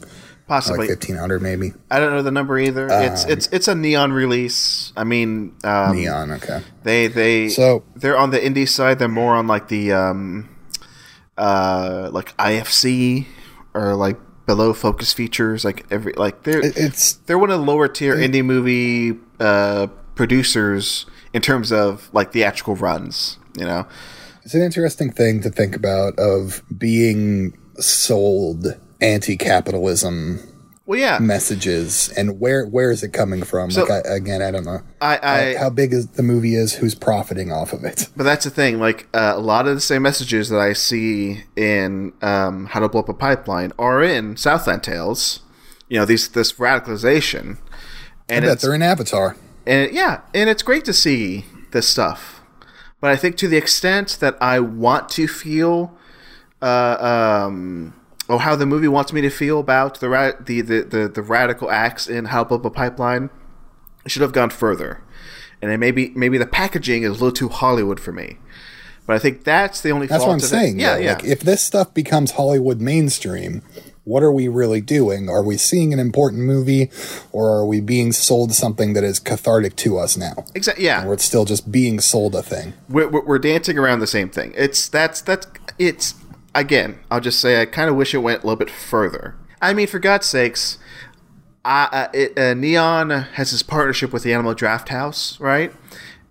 possibly. like fifteen hundred maybe. I don't know the number either. it's it's it's a neon release. I mean, um, Neon, okay. They they So- they're on the indie side. They're more on like the um, uh, like IFC or like below focus features. Like every like they're it's they're one of the lower tier indie movie uh, producers in terms of like theatrical runs. You know, It's an interesting thing to think about of being sold anti-capitalism well, yeah, messages and where where is it coming from? So- like I, again, I don't know I, I how, how big is the movie is, who's profiting off of it. But that's the thing. Like uh, a lot of the same messages that I see in um, How to Blow Up a Pipeline are in Southland Tales. You know, these this radicalization, I and bet they're in Avatar. and yeah, and it's great to see this stuff. But I think to the extent that I want to feel, uh, um, or how the movie wants me to feel about the ra- the, the, the, the radical acts in How to a Pipeline, should have gone further. And then maybe maybe the packaging is a little too Hollywood for me. But I think that's the only That's what I'm of it. saying. Yeah, yeah. Like, if this stuff becomes Hollywood mainstream, what are we really doing? Are we seeing an important movie, or are we being sold something that is cathartic to us now? Exactly. Yeah. Or it's still just being sold a thing. we're, we're we're dancing around the same thing. It's that's that's it's again. I'll just say I kind of wish it went a little bit further. I mean, for God's sakes, I, uh, it, uh, Neon has this partnership with the Alamo Drafthouse, right?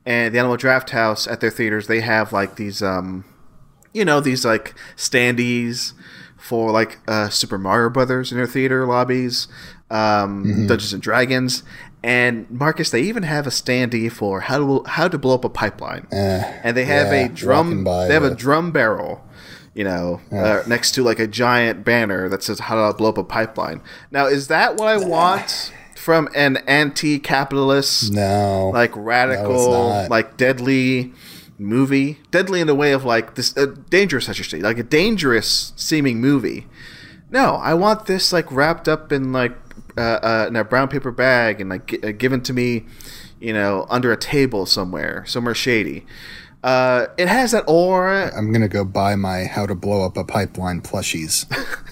And the Alamo Drafthouse at their theaters, they have like these, um, you know, these like standees for like uh, Super Mario Brothers in their theater lobbies, um, Dungeons and Dragons, and Marcus. They even have a standee for how to how to blow up a pipeline, and they have yeah, a drum. They have a drum barrel. You know, uh, next to like a giant banner that says "How to blow up a pipeline." Now, is that what I want from an anti-capitalist, No, like radical, not. like deadly movie? Deadly in the way of like this uh, dangerous, I should say, like a dangerous seeming movie. No, I want this like wrapped up in like uh, uh, in a brown paper bag and like gi- uh, given to me, you know, under a table somewhere, somewhere shady. Uh, it has that aura. I'm gonna go buy my How to Blow Up a Pipeline plushies.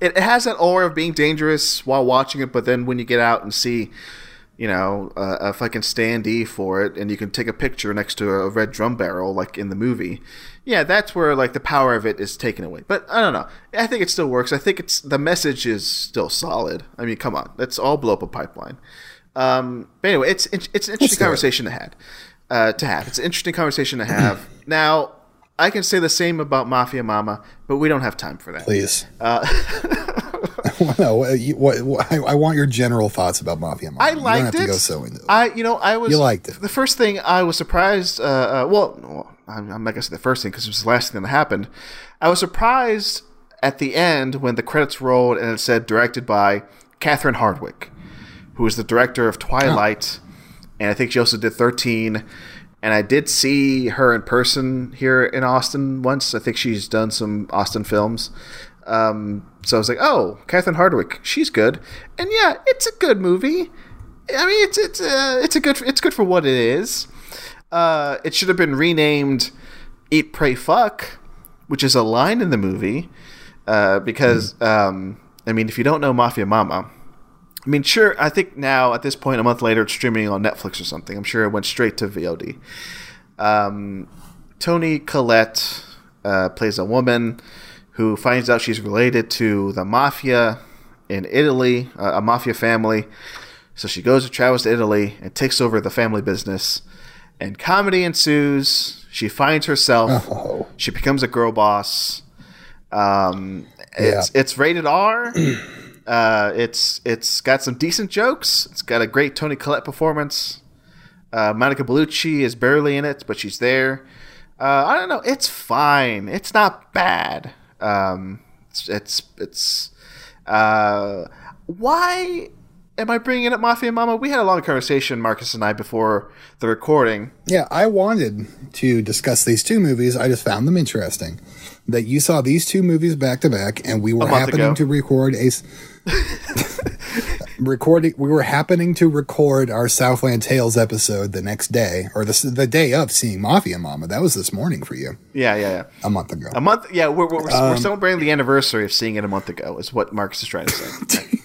It, it has that aura of being dangerous while watching it, but then when you get out and see, you know, uh, a fucking standee for it, and you can take a picture next to a red drum barrel like in the movie, yeah, that's where like the power of it is taken away. But I don't know. I think it still works. I think it's the message is still solid. I mean, come on, let's all blow up a pipeline. Um, but anyway, it's it's, it's an interesting conversation to have. Uh, to have, it's an interesting conversation to have. now, I can say the same about Mafia Mama, but we don't have time for that. Please. Uh, no, what, you- what, what- I, I want your general thoughts about Mafia. Mama. I liked have it. to go so into it. I, you know, I was. You liked it. The first thing I was surprised. Uh, uh, well, I'm, I'm not gonna say the first thing because it was the last thing that happened. I was surprised at the end when the credits rolled and it said directed by Catherine Hardwicke, who is the director of Twilight, and I think she also did Thirteen. And I did see her in person here in Austin once. I think she's done some Austin films. Um, so I was like, oh, Catherine Hardwicke, she's good. And yeah, it's a good movie. I mean, it's it's uh, it's a good it's good for what it is. Uh, it should have been renamed "Eat, Pray, Fuck," which is a line in the movie. Uh, because um, I mean, if you don't know Mafia Mama, I mean, sure. I think now at this point, a month later, it's streaming on Netflix or something. I'm sure it went straight to VOD. Um, Toni Collette uh, plays a woman who finds out she's related to the mafia in Italy, uh, a mafia family. So she goes and travels to Italy and takes over the family business. And comedy ensues. She finds herself. Oh. She becomes a girl boss. Um, it's it's rated R. Uh, it's it's got some decent jokes. It's got a great Toni Collette performance. Uh, Monica Bellucci is barely in it, but she's there. Uh, I don't know. It's fine. It's not bad. Um, it's it's, it's uh, why am I bringing up Mafia Mama? We had a long conversation, Marcus and I, before the recording. Yeah, I wanted to discuss these two movies. I just found them interesting. That you saw these two movies back to back, and we were happening ago. to record a recording. We were happening to record our Southland Tales episode the next day, or the the day of seeing Mafia Mama. That was this morning for you, Yeah, yeah, yeah. a month ago. A month. Yeah, we're we're, Um, we're celebrating the anniversary of seeing it a month ago. Is what Marcus is trying to say.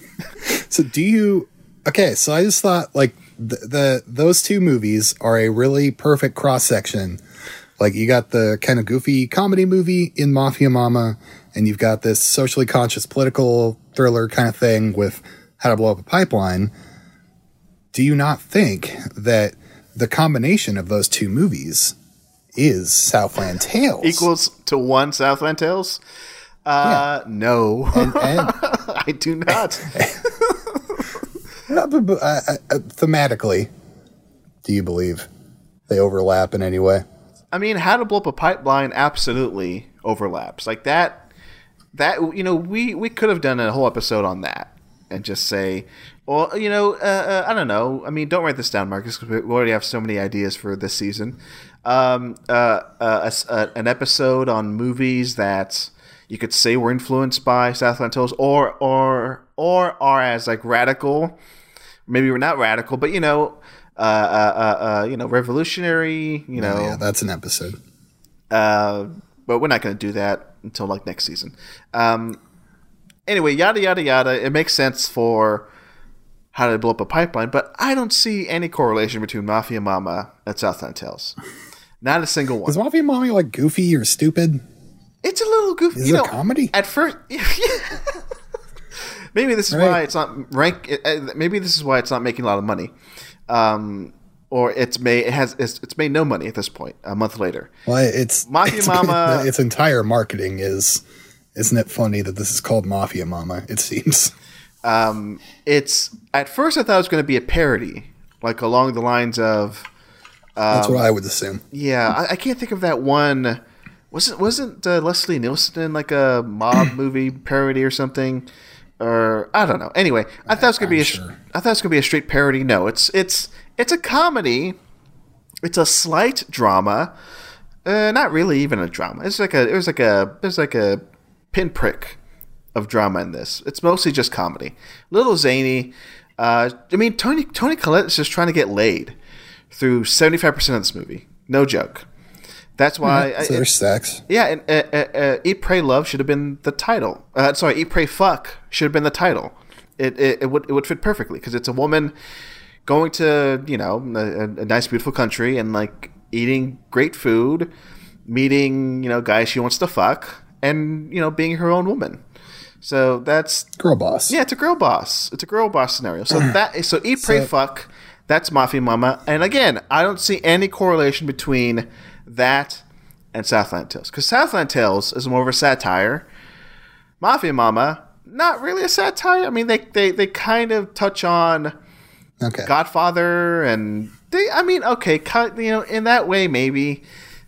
So do you? Okay, so I just thought like the, the those two movies are a really perfect cross section. Like you got the kind of goofy comedy movie in Mafia Mama, and you've got this socially conscious political thriller kind of thing with How to Blow Up a Pipeline. Do you not think that the combination of those two movies is Southland Tales Equals to one Southland Tales. Uh, no, And, and I do not. but- but, uh, uh, uh, thematically, do you believe they overlap in any way? I mean, how to blow up a pipeline absolutely overlaps. Like that, that you know, we we could have done a whole episode on that and just say, well, you know, uh, uh, I don't know. I mean, don't write this down, Marcus, because we already have so many ideas for this season. Um, uh, uh, a s- uh, an episode on movies that you could say were influenced by Southland Tales, or or or are as like radical. Maybe we're not radical, but you know. Uh, uh, uh, uh, you know, revolutionary. You know, Oh, yeah, that's an episode. uh, but we're not going to do that until like next season. Um, anyway, yada yada yada. It makes sense for how to blow up a pipeline, but I don't see any correlation between Mafia Mama and Southland Tales. Not a single one. Is Mafia Mommy like goofy or stupid? It's a little goofy. Is you it a comedy? At first, maybe this is Right. why it's not rank. uh, Maybe this is why it's not making a lot of money, um, or it's may it has it's, it's made no money at this point. A month later, Well, it's Mafia it's, Mama- Its entire marketing is. Isn't it funny that this is called Mafia Mama? It seems. um, it's at first I thought it was going to be a parody, like along the lines of That's Um, what I would assume. yeah, I, I can't think of that one. Wasn't wasn't uh, Leslie Nielsen in like a mob movie parody or something? Or I don't know. Anyway, I thought it was gonna be a, sure. I thought it was gonna be a straight parody. No, it's it's it's a comedy. It's a slight drama. Uh, not really even a drama. It's like a it was like a there's like a pinprick of drama in this. It's mostly just comedy. Little zany. Uh, I mean, Toni Toni Collette is just trying to get laid through seventy five percent of this movie. No joke. That's why. so I- there's sex. yeah, and uh, uh, uh, Eat, Pray, Love should have been the title. Uh, sorry, Eat, Pray, Fuck should have been the title. It, it, it would it would fit perfectly because it's a woman going to you know a, a nice beautiful country and like eating great food, meeting you know guys she wants to fuck, and you know being her own woman. So that's Girl boss. yeah, it's a girl boss. It's a girl boss scenario. So that so eat, pray, So- fuck. That's Mafia Mama. And again, I don't see any correlation between that and Southland Tales because Southland Tales is more of a satire. Mafia Mama, not really a satire. I mean, they they, they kind of touch on Okay. Godfather and they. I mean, okay, cut. You know, in that way, maybe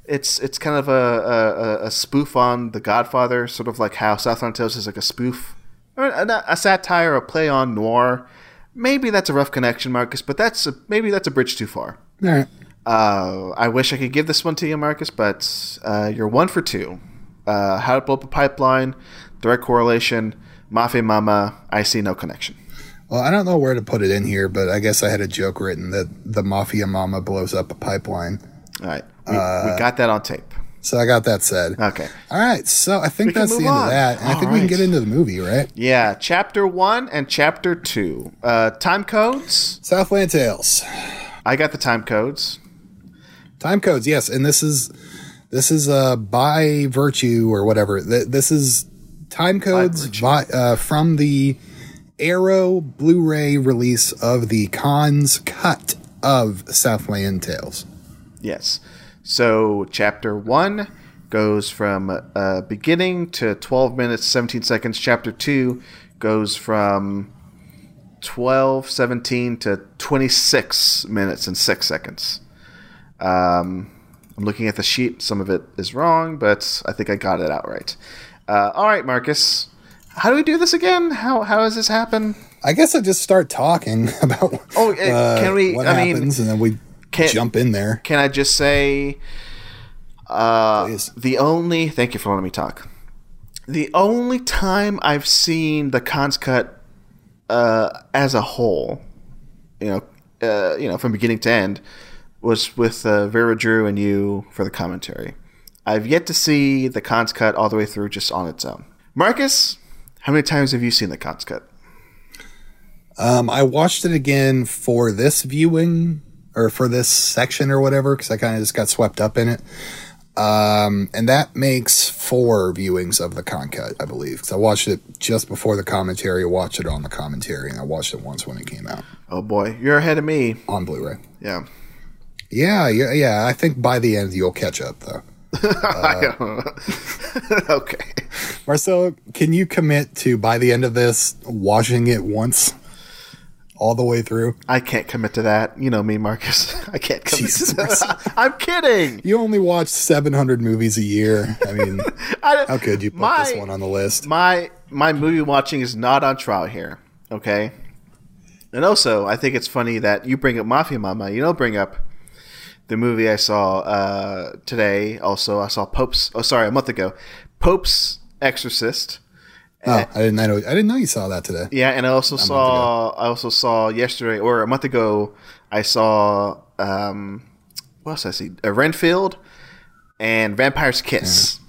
it's it's kind of a, a, a spoof on the Godfather, sort of like how Southland Tales is like a spoof, or a, a satire, a play on noir. maybe that's a rough connection, Marcus, but that's a, maybe that's a bridge too far. All right. Uh, I wish I could give this one to you, Marcus, but uh, you're one for two. Uh, how to blow up a pipeline, direct correlation, Mafia Mama, I see no connection. Well, I don't know where to put it in here, but I guess I had a joke written that the mafia mama blows up a pipeline. All right. We, we got that on tape. So I got that said. Okay. All right. So I think We that's the end on. of that. And I think we can get into the movie, right? Yeah, chapter one and chapter two. Uh, time codes. Southland Tales. I got the time codes. Time codes, yes, and this is this is uh by virtue or whatever. Th- This is time codes vi- uh, from the Arrow Blu-ray release of the Cannes cut of Southland Tales. Yes. So chapter one goes from uh, beginning to 12 minutes 17 seconds. Chapter two goes from 12 17 to 26 minutes and six seconds. Um, I'm looking at the sheet. Some of it is wrong, but I think I got it out right. Uh, all right, Marcus. How do we do this again? How how does this happen? I guess I just start talking about Oh, uh, can we- what I mean, happens, and then we can- jump in there. Can I just say uh, Please. the only thank you for letting me talk. The only time I've seen the Cannes cut uh, as a whole, you know, uh, you know, from beginning to end, was with uh, Vera Drew and you for the commentary. I've yet to see the Cannes cut all the way through just on its own. Marcus, how many times have you seen the Cannes cut? Um, I watched it again for this viewing or for this section or whatever because I kind of just got swept up in it. Um, and that makes four viewings of the Cannes cut, I believe, because I watched it just before the commentary, watched it on the commentary, and I watched it once when it came out Oh boy, you're ahead of me. on Blu-ray. Yeah. Yeah, yeah, yeah. I think by the end you'll catch up, though. Uh, okay. Marcelo, can you commit to by the end of this watching it once, all the way through? I can't commit to that. You know me, Marcus. I can't commit Jesus to that. I'm kidding. You only watch 700 movies a year. I mean, I, how could you put my, this one on the list? My my movie watching is not on trial here. Okay. And also, I think it's funny that you bring up Mafia Mama. You don't bring up the movie I saw uh, today. Also, I saw Pope's. Oh, sorry, a month ago. Pope's Exorcist. Oh, I didn't I know. I didn't know you saw that today. Yeah, and I also saw I also saw yesterday or a month ago I saw um what else I see? Uh, Renfield and Vampire's Kiss.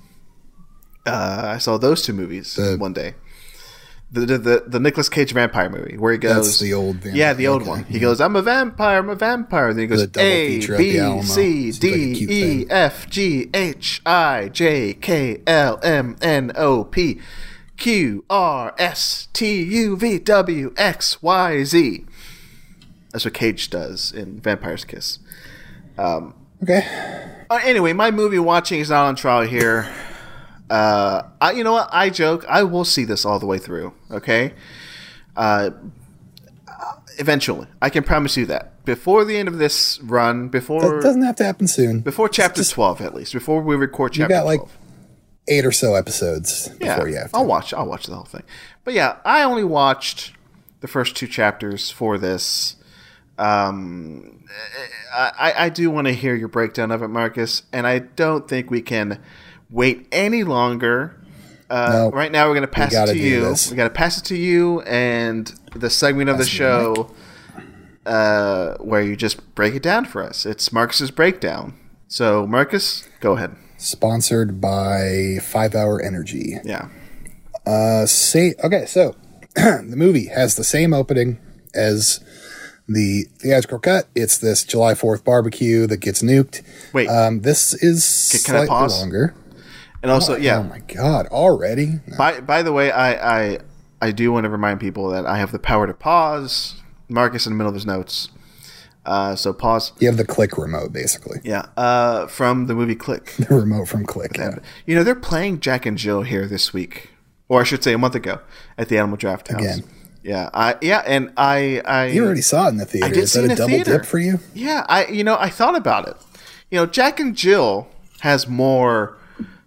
Uh, I saw those two movies The- one day. The, the the the Nicolas Cage vampire movie where he goes That's the old vampire. yeah the old okay. one he goes I'm a vampire I'm a vampire then he goes The A feature at the B. C like D E thing. F G H I J K L M N O P Q R S T U V W X Y Z. That's what Cage does in Vampire's Kiss. um, Okay. Uh, anyway, my movie watching is not on trial here. Uh, I, you know what? I joke. I will see this all the way through. Okay. Uh, eventually, I can promise you that before the end of this run, before That doesn't have to happen soon. before chapter twelve, at least before we record You chapter got like 12. eight or so episodes yeah, before you have to. I'll watch. I'll watch the whole thing. But yeah, I only watched the first two chapters for this. Um, I, I do want to hear your breakdown of it, Marcus, and I don't think we can wait any longer. Uh, No. right now, we're going to pass it gotta you. this. We got to pass it to you, and the segment of the the show uh, where you just break it down for us. It's Marcus's breakdown. So, Marcus, go ahead. Sponsored by Five Hour Energy. Yeah. Uh, say okay. So the movie has the same opening as the theatrical cut. It's this July Fourth barbecue that gets nuked. Wait. Um, this is Can- can I slightly pause? longer. And also, yeah. Oh my god! Already? No. By by the way, I, I I do want to remind people that I have the power to pause. Marcus in the middle of his notes. Uh, so pause. You have the click remote, basically. Yeah. Uh, from the movie Click. The remote from Click. Yeah. You know they're playing Jack and Jill here this week, or I should say a month ago at the Alamo Drafthouse. Again. Yeah. I yeah, and I I You already saw it in the theater. I did Is see that a double theater. dip for you? Yeah, I you know I thought about it. You know, Jack and Jill has more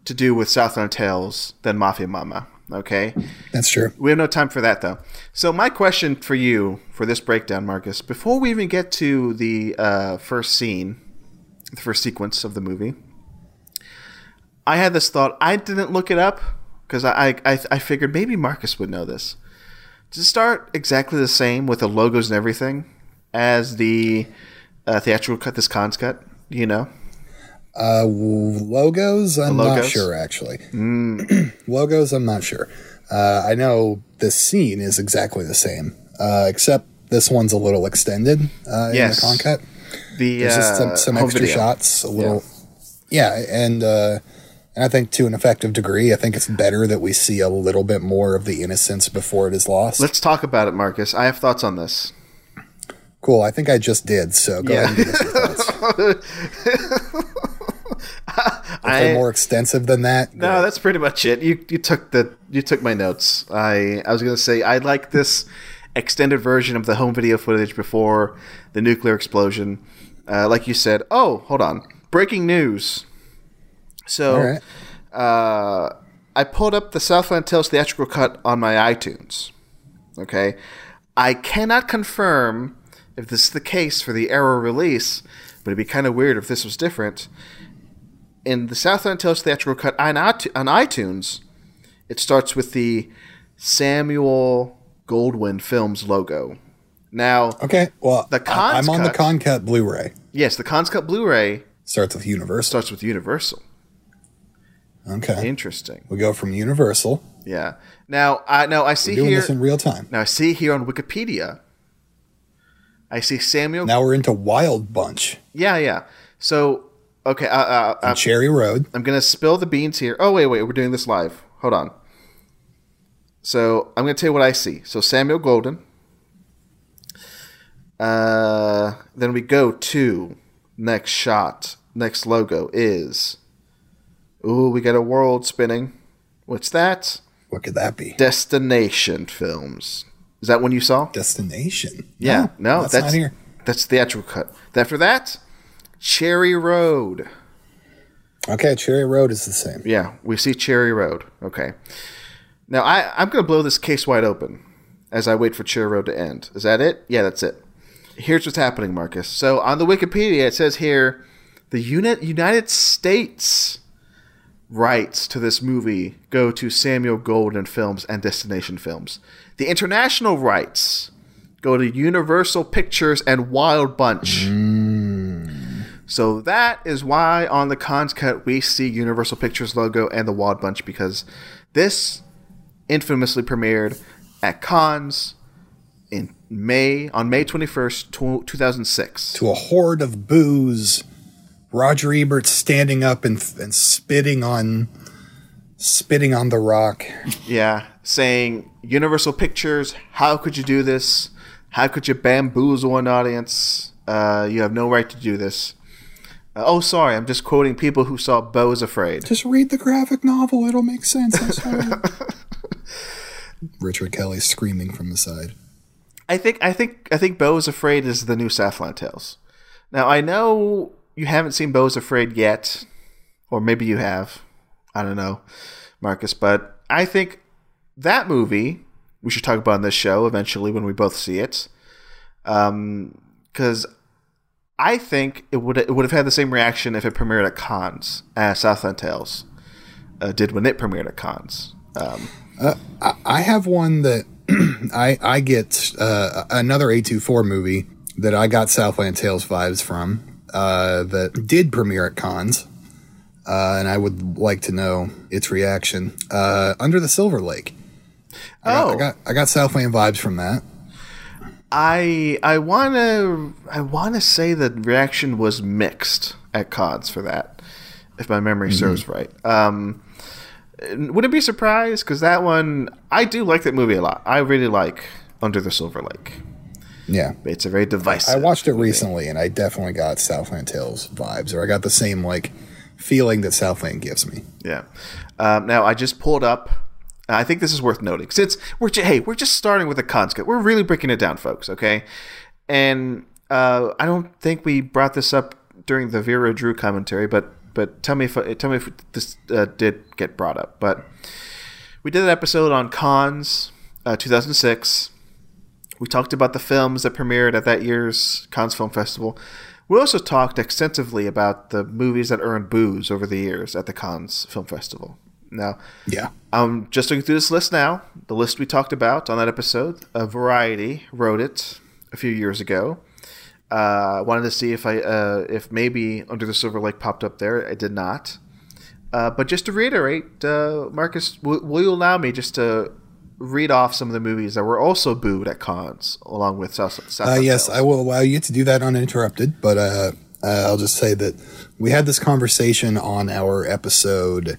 to do with Southland Tales than Mafia Mama. Okay, That's true. we have no time for that though. So my question for you for this breakdown, Marcus, before we even get to the uh, first scene, the first sequence of the movie, I had this thought. I didn't look it up because I, I I figured maybe Marcus would know this. Does it start exactly the same with the logos and everything as the uh, theatrical cut? This Cannes cut, you know. Uh, logos, I'm not sure actually. logos, I'm not sure. Uh, I know the scene is exactly the same, uh, except this one's a little extended uh, Yes. in the Cannes cut. The There's just uh, some, some home extra video. shots, a little, yeah, and uh, and I think to an effective degree, I think it's better that we see a little bit more of the innocence before it is lost. Let's talk about it, Marcus. I have thoughts on this. cool. I think I just did. So go Yeah. ahead and give us your thoughts. if I- more extensive than that, No, that's pretty much it. You you took the you took my notes. I I was gonna say I like this extended version of the home video footage before the nuclear explosion. Uh, like you said. Oh, hold on. Breaking news. So, right. uh, I pulled up the Southland Tales theatrical cut on my iTunes. Okay, I cannot confirm if this is the case for the Arrow release, but it'd be kind of weird if this was different in the Southland Tales theatrical cut on, on iTunes, it starts with the Samuel Goldwyn Films logo. Now, Okay. Well, The I- I'm on the cut- Cannes cut Blu-ray. yes, the Cannes Cut Blu-ray Starts with Universal. starts with Universal. Okay. Interesting. We go from Universal. Yeah. Now, I now I see we Doing here. this in real time. now I see here on Wikipedia. I see Samuel. Now we're into Wild Bunch yeah, yeah. So, okay, uh, uh, uh, Cherry Road. I'm gonna spill the beans here. Oh wait, wait, we're doing this live. Hold on. So I'm gonna tell you what I see. So Samuel Goldwyn. Uh, then we go to next shot. Next logo is. Ooh, we got a world spinning. What's that? What could that be? Destination Films. Is that one you saw? Destination. Yeah, no, that's, that's not here. That's the actual cut. After that, Cherry Road. Okay, Cherry Road is the same. Yeah, we see Cherry Road. Okay. Now I, I'm going to blow this case wide open as I wait for Cherry Road to end. Is that it? Yeah, that's it. Here's what's happening, Marcus. So on the Wikipedia, it says here the unit United States rights to this movie go to Samuel Goldwyn Films and Destination Films. The international rights go to Universal Pictures and Wild Bunch. Mm. So that is why on the Cannes cut we see Universal Pictures logo and the Wild Bunch because this infamously premiered at Cannes in May on May 21st, 2006. To a horde of boos, Roger Ebert standing up and, and spitting on spitting on the rock. Yeah, saying Universal Pictures, how could you do this? How could you bamboozle an audience? Uh, you have no right to do this. Oh, sorry, I'm just quoting people who saw Beau is Afraid. Just read the graphic novel; it'll make sense. I'm sorry. Richard Kelly screaming from the side. I think I think I think Beau is Afraid is the new Southland Tales. Now I know you haven't seen Beau is Afraid yet, or maybe you have. I don't know, Marcus, but I think that movie we should talk about on this show eventually when we both see it, um, because I think it would it would have had the same reaction if it premiered at Cannes as Southland Tales uh, did when it premiered at Cannes. Um, I, I have one that I I get uh, another A24 movie that I got Southland Tales vibes from uh, that did premiere at Cannes, uh, and I would like to know its reaction. Uh, Under the Silver Lake. I got, Oh. I got I got Southland vibes from that. I I wanna I wanna say the reaction was mixed at Cannes for that, if my memory Mm-hmm. serves right. Um, wouldn't be surprised because that one I do like that movie a lot. I really like Under the Silver Lake. Yeah. It's a very divisive. I watched it recently, and I definitely got Southland Tales vibes, or I got the same like feeling that Southland gives me. Yeah. Um, now I just pulled up. I think this is worth noting since we're hey we're just starting with the concept. We're really breaking it down, folks. Okay, and uh, I don't think we brought this up during the Vera Drew commentary, but but tell me if tell me if this uh, did get brought up. But We did an episode on Cannes, uh, 2006. We talked about the films that premiered at that year's Cannes Film Festival. We also talked extensively about the movies that earned boos over the years at the Cannes Film Festival. Now, Yeah. I'm just looking through this list now. The list we talked about on that episode. Uh, Variety wrote it a few years ago. Uh, I wanted to see if I uh, if maybe Under the Silver Lake popped up there. I did not. Uh, but just to reiterate, uh, Marcus, w- will you allow me just to read off some of the movies that were also booed at Cannes, along with South? South Uh, yes? I will allow you to do that uninterrupted, but uh, uh, I'll just say that we had this conversation on our episode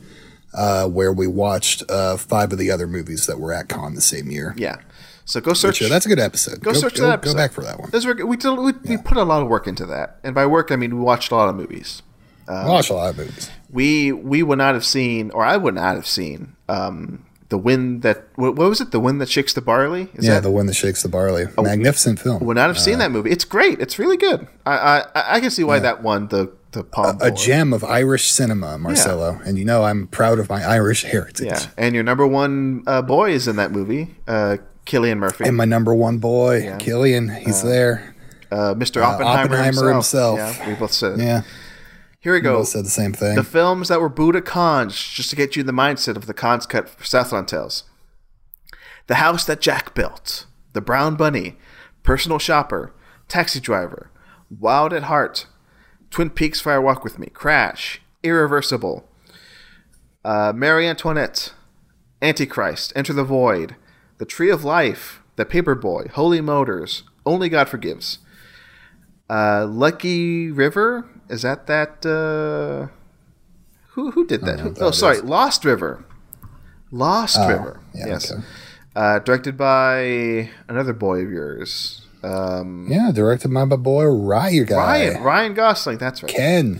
uh, where we watched uh, five of the other movies that were at Cannes the same year. Yeah. So go search. Sure, that's a good episode. Go, search go, that episode. Go back for that one. Were, we, did, we, we put a lot of work into that, and by work I mean we watched a lot of movies. I watched a lot of movies. we we would not have seen, or I would not have seen, um, the wind that what, was it? The wind that shakes the barley. Is Yeah, that, the one that shakes the barley. Magnificent film. would not have seen that movie. It's great. It's really good. I I, I can see why that won the the palm. a d'Or. gem of Irish cinema, Marcelo. And you know I'm proud of my Irish heritage. Yeah, and your number one uh, boy is in that movie, uh, Cillian Murphy, And my number one boy, Cillian, he's there. uh, Mr. Oppenheimer, Oppenheimer himself. himself. Yeah, we both said. Yeah, Here we we go. both said the same thing. The films that were at Cannes, just to get you in the mindset of the Cannes cut for Southland Tales. The House That Jack Built, The Brown Bunny, Personal Shopper, Taxi Driver, Wild at Heart, Twin Peaks Fire Walk With Me, Crash, Irreversible, uh, Marie Antoinette, Antichrist, Enter the Void, The Tree of Life, The Paperboy, Holy Motors, Only God Forgives, uh, Lucky River. Is that that? Uh, who who did that? Who- what oh, that sorry. Lost River. Lost River. yeah, yes. okay. Uh, directed by another boy of yours, um, yeah, directed by my boy Ryan guy. Ryan Ryan Gosling. That's right. Ken.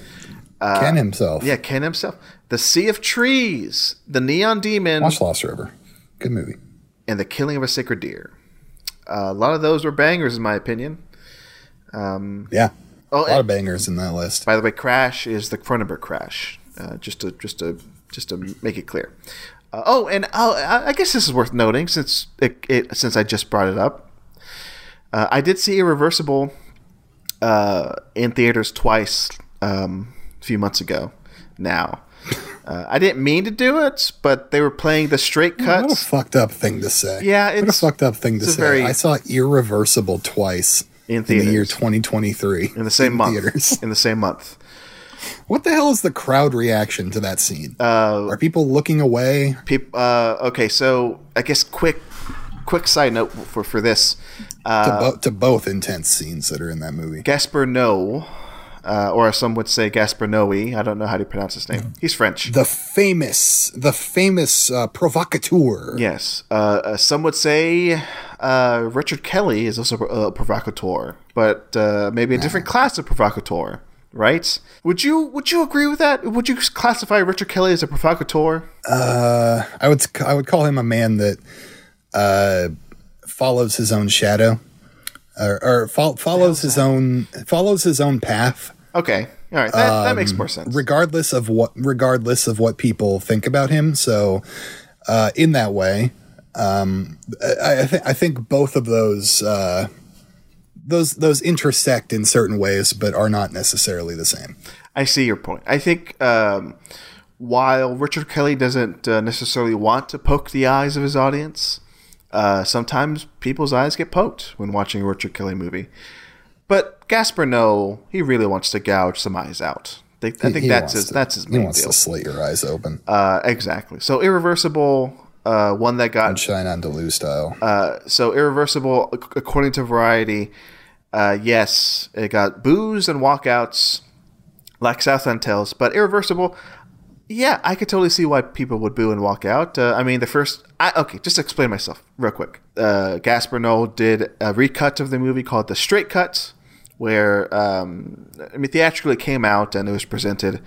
Ken himself. Yeah, Ken himself. The Sea of Trees, The Neon Demon, Watch Lost River. Good movie. and The Killing of a Sacred Deer. Uh, a lot of those were bangers, in my opinion. Yeah. Oh, a lot of bangers in that list. By the way, Crash is the Cronenberg Crash. Uh, just to just to just to make it clear. Uh, oh, and uh, I I guess this is worth noting since it, it since I just brought it up. Uh, I did see Irreversible uh, in theaters twice um, a few months ago. Now, uh, I didn't mean to do it, but they were playing the straight cuts. What a fucked up thing to say. Yeah, what a fucked up thing to say. very- I saw Irreversible twice In the year 2023 in the same month. Theaters. In the same month. What the hell is the crowd reaction to that scene? Uh, Are people looking away? Peop uh, okay, so I guess quick, quick side note for for this. To, Uh, bo- to both intense scenes that are in that movie. Gaspar Noé, uh, or some would say Gaspar Noé. I don't know how to pronounce his name. He's French. The famous, the famous uh, provocateur. yes. Uh, uh, some would say uh, Richard Kelly is also a provocateur, but uh, maybe a different class of provocateur. Right? Would you Would you agree with that? Would you classify Richard Kelly as a provocateur? Uh, I would I would call him a man that uh, follows his own shadow, or, or fol- follows his own follows his own path, Okay. All right. That, that Um, makes more sense. regardless of what regardless of what people think about him. So, uh, in that way, um, I, I, th- I think both of those uh, those those intersect in certain ways, but are not necessarily the same. I see your point. I think um, while Richard Kelly doesn't uh, necessarily want to poke the eyes of his audience, uh, sometimes people's eyes get poked when watching a Richard Kelly movie. But Gaspar Noé, he really wants to gouge some eyes out. They, I think He that's his to- that's his He main wants deal. to slit your eyes open, Uh, exactly. So irreversible, uh, one that got shine on Delu style. uh, so irreversible, according to Variety, uh, yes, it got boos and walkouts, like Southland Tales, but irreversible. Yeah, I could totally see why people would boo and walk out. Uh, I mean, the first. I, okay, just explain myself real quick. Uh, Gaspar Noé did a recut of the movie called The Straight Cut, where um, I mean, theatrically it came out and it was presented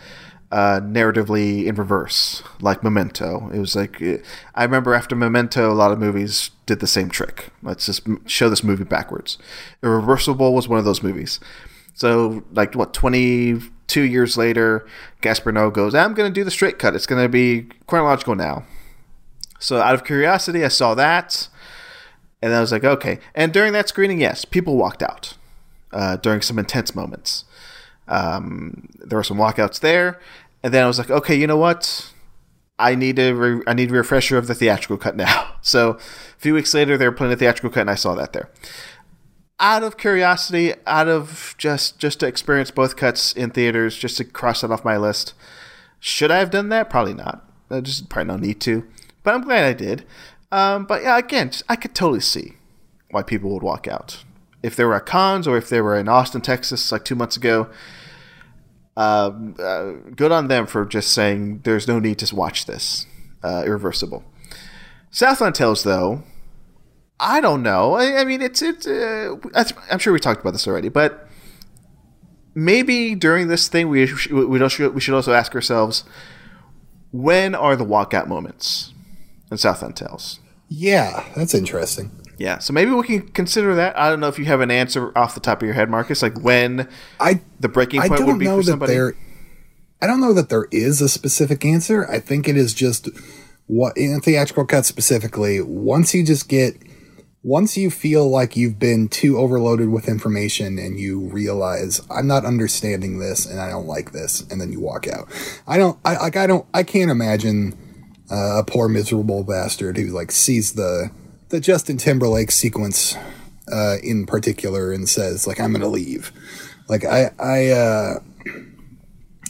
uh, narratively in reverse, like Memento. It was like uh, I remember after Memento, a lot of movies did the same trick. Let's just show this movie backwards. Irreversible was one of those movies. So, like, what, 22 years later, Gaspar Noé goes, I'm going to do the straight cut. It's going to be chronological now. So out of curiosity, I saw that, and I was like, okay. And during that screening, yes, people walked out uh, during some intense moments. Um, there were some walkouts there, and then I was like, okay, you know what? I need a re- I need a refresher of the theatrical cut now. So a few weeks later, they were playing the theatrical cut, and I saw that there. Out of curiosity, out of just just to experience both cuts in theaters, just to cross that off my list. Should I have done that? Probably not. I just probably no need to. But I'm glad I did. Um, but yeah, again, I could totally see why people would walk out if they were Cannes or if they were in Austin, Texas, like two months ago. Um, uh, good on them for just saying there's no need to watch this. Uh, irreversible. Southland Tales, though, I don't know. I, I mean, it's it's. Uh, I'm sure we talked about this already, but maybe during this thing we we, we should also ask ourselves when are the walkout moments in Southland Tales? Yeah, that's interesting. Yeah, so maybe we can consider that. I don't know if you have an answer off the top of your head, Marcus, like when I the breaking point would be for somebody. There, I don't know that there is a specific answer. I think it is just what in theatrical cut specifically. Once you just get, once you feel like you've been too overloaded with information and you realize I'm not understanding this and I don't like this, and then you walk out. I don't. I like. I don't. I can't imagine uh, a poor miserable bastard who like sees the the Justin Timberlake sequence uh, in particular and says like I'm gonna leave. Like I I uh,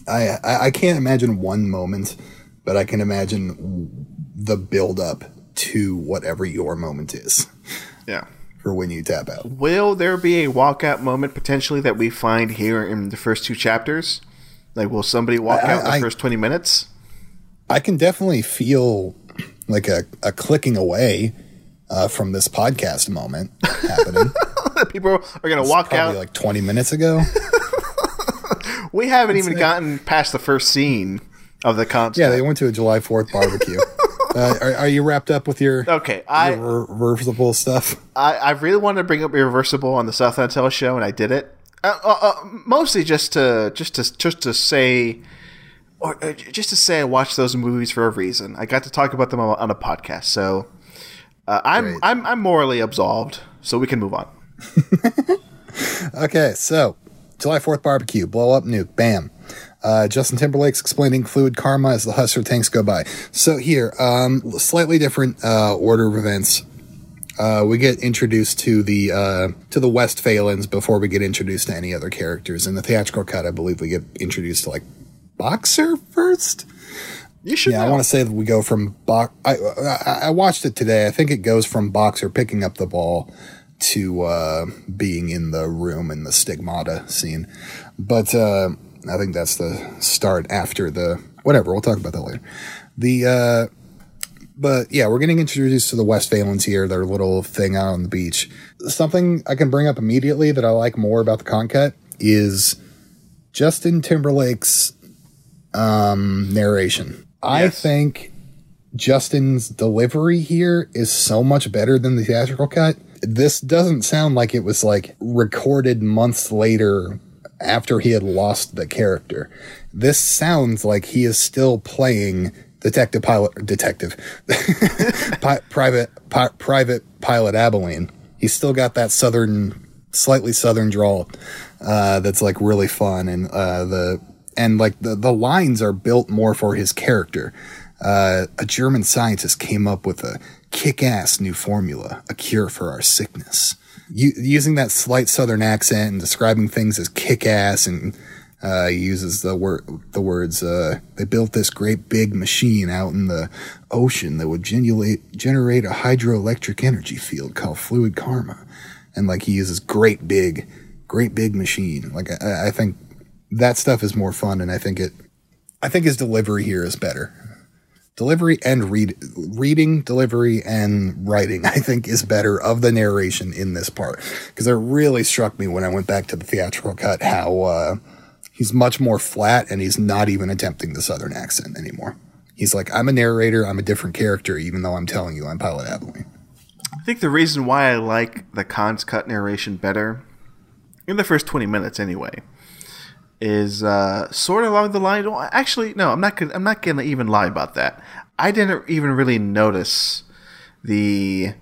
I I can't imagine one moment, but I can imagine the build up to whatever your moment is. Yeah. For when you tap out. Will there be a walkout moment potentially that we find here in the first two chapters? Like, will somebody walk I, out the I, first 20 minutes? I can definitely feel like a, a clicking away uh, from this podcast moment happening. People are going to walk out like 20 minutes ago. we haven't even it. gotten past the first scene of the concert. Yeah, they went to a July 4th barbecue. uh, are, are, you wrapped up with your okay? I your reversible stuff. I, I really wanted to bring up reversible on the Southland Tales show, and I did it. Uh, uh, uh, mostly just to just to just to say, or uh, just to say, I watched those movies for a reason. I got to talk about them on, a podcast, so uh, I'm I'm I'm morally absolved, so we can move on. okay, so July Fourth barbecue, blow up nuke, bam. Uh, Justin Timberlake's explaining fluid karma as the Hustler tanks go by. So here, um, slightly different uh, order of events. Uh, we get introduced to the uh, to the Westphalians before we get introduced to any other characters. In the theatrical cut, I believe we get introduced to like Boxer first. You should. Yeah, know. I want to say that we go from box. I, I, I watched it today. I think it goes from boxer picking up the ball to uh, being in the room in the stigmata scene, but uh, I think that's the start after the whatever. We'll talk about that later. The uh, but yeah, we're getting introduced to the Westphalians here. Their little thing out on the beach. Something I can bring up immediately that I like more about the Cannes cut is Justin Timberlake's um, narration. I think Justin's delivery here is so much better than the theatrical cut. This doesn't sound like it was like recorded months later after he had lost the character. This sounds like he is still playing detective pilot detective Pi- private pi- private pilot Abilene. He's still got that southern slightly southern drawl uh, that's like really fun and uh, the and like the, the lines are built more for his character. Uh, a German scientist came up with a kick-ass new formula, a cure for our sickness. U- using that slight southern accent and describing things as kick-ass and uh, uses the word the words uh, they built this great big machine out in the ocean that would generate generate a hydroelectric energy field called fluid karma and like he uses great big great big machine like I, I think that stuff is more fun, and I think it. I think his delivery here is better. Delivery and read reading, delivery and writing, I think, is better of the narration in this part because it really struck me when I went back to the theatrical cut how uh, he's much more flat and he's not even attempting the southern accent anymore. He's like, I'm a narrator, I'm a different character, even though I'm telling you I'm Pilot Abilene. I think the reason why I like the Cannes cut narration better, in the first 20 minutes anyway, is uh, sort of along the line. Well, actually, no, I'm not. Gonna, I'm not going to even lie about that. I didn't even really notice the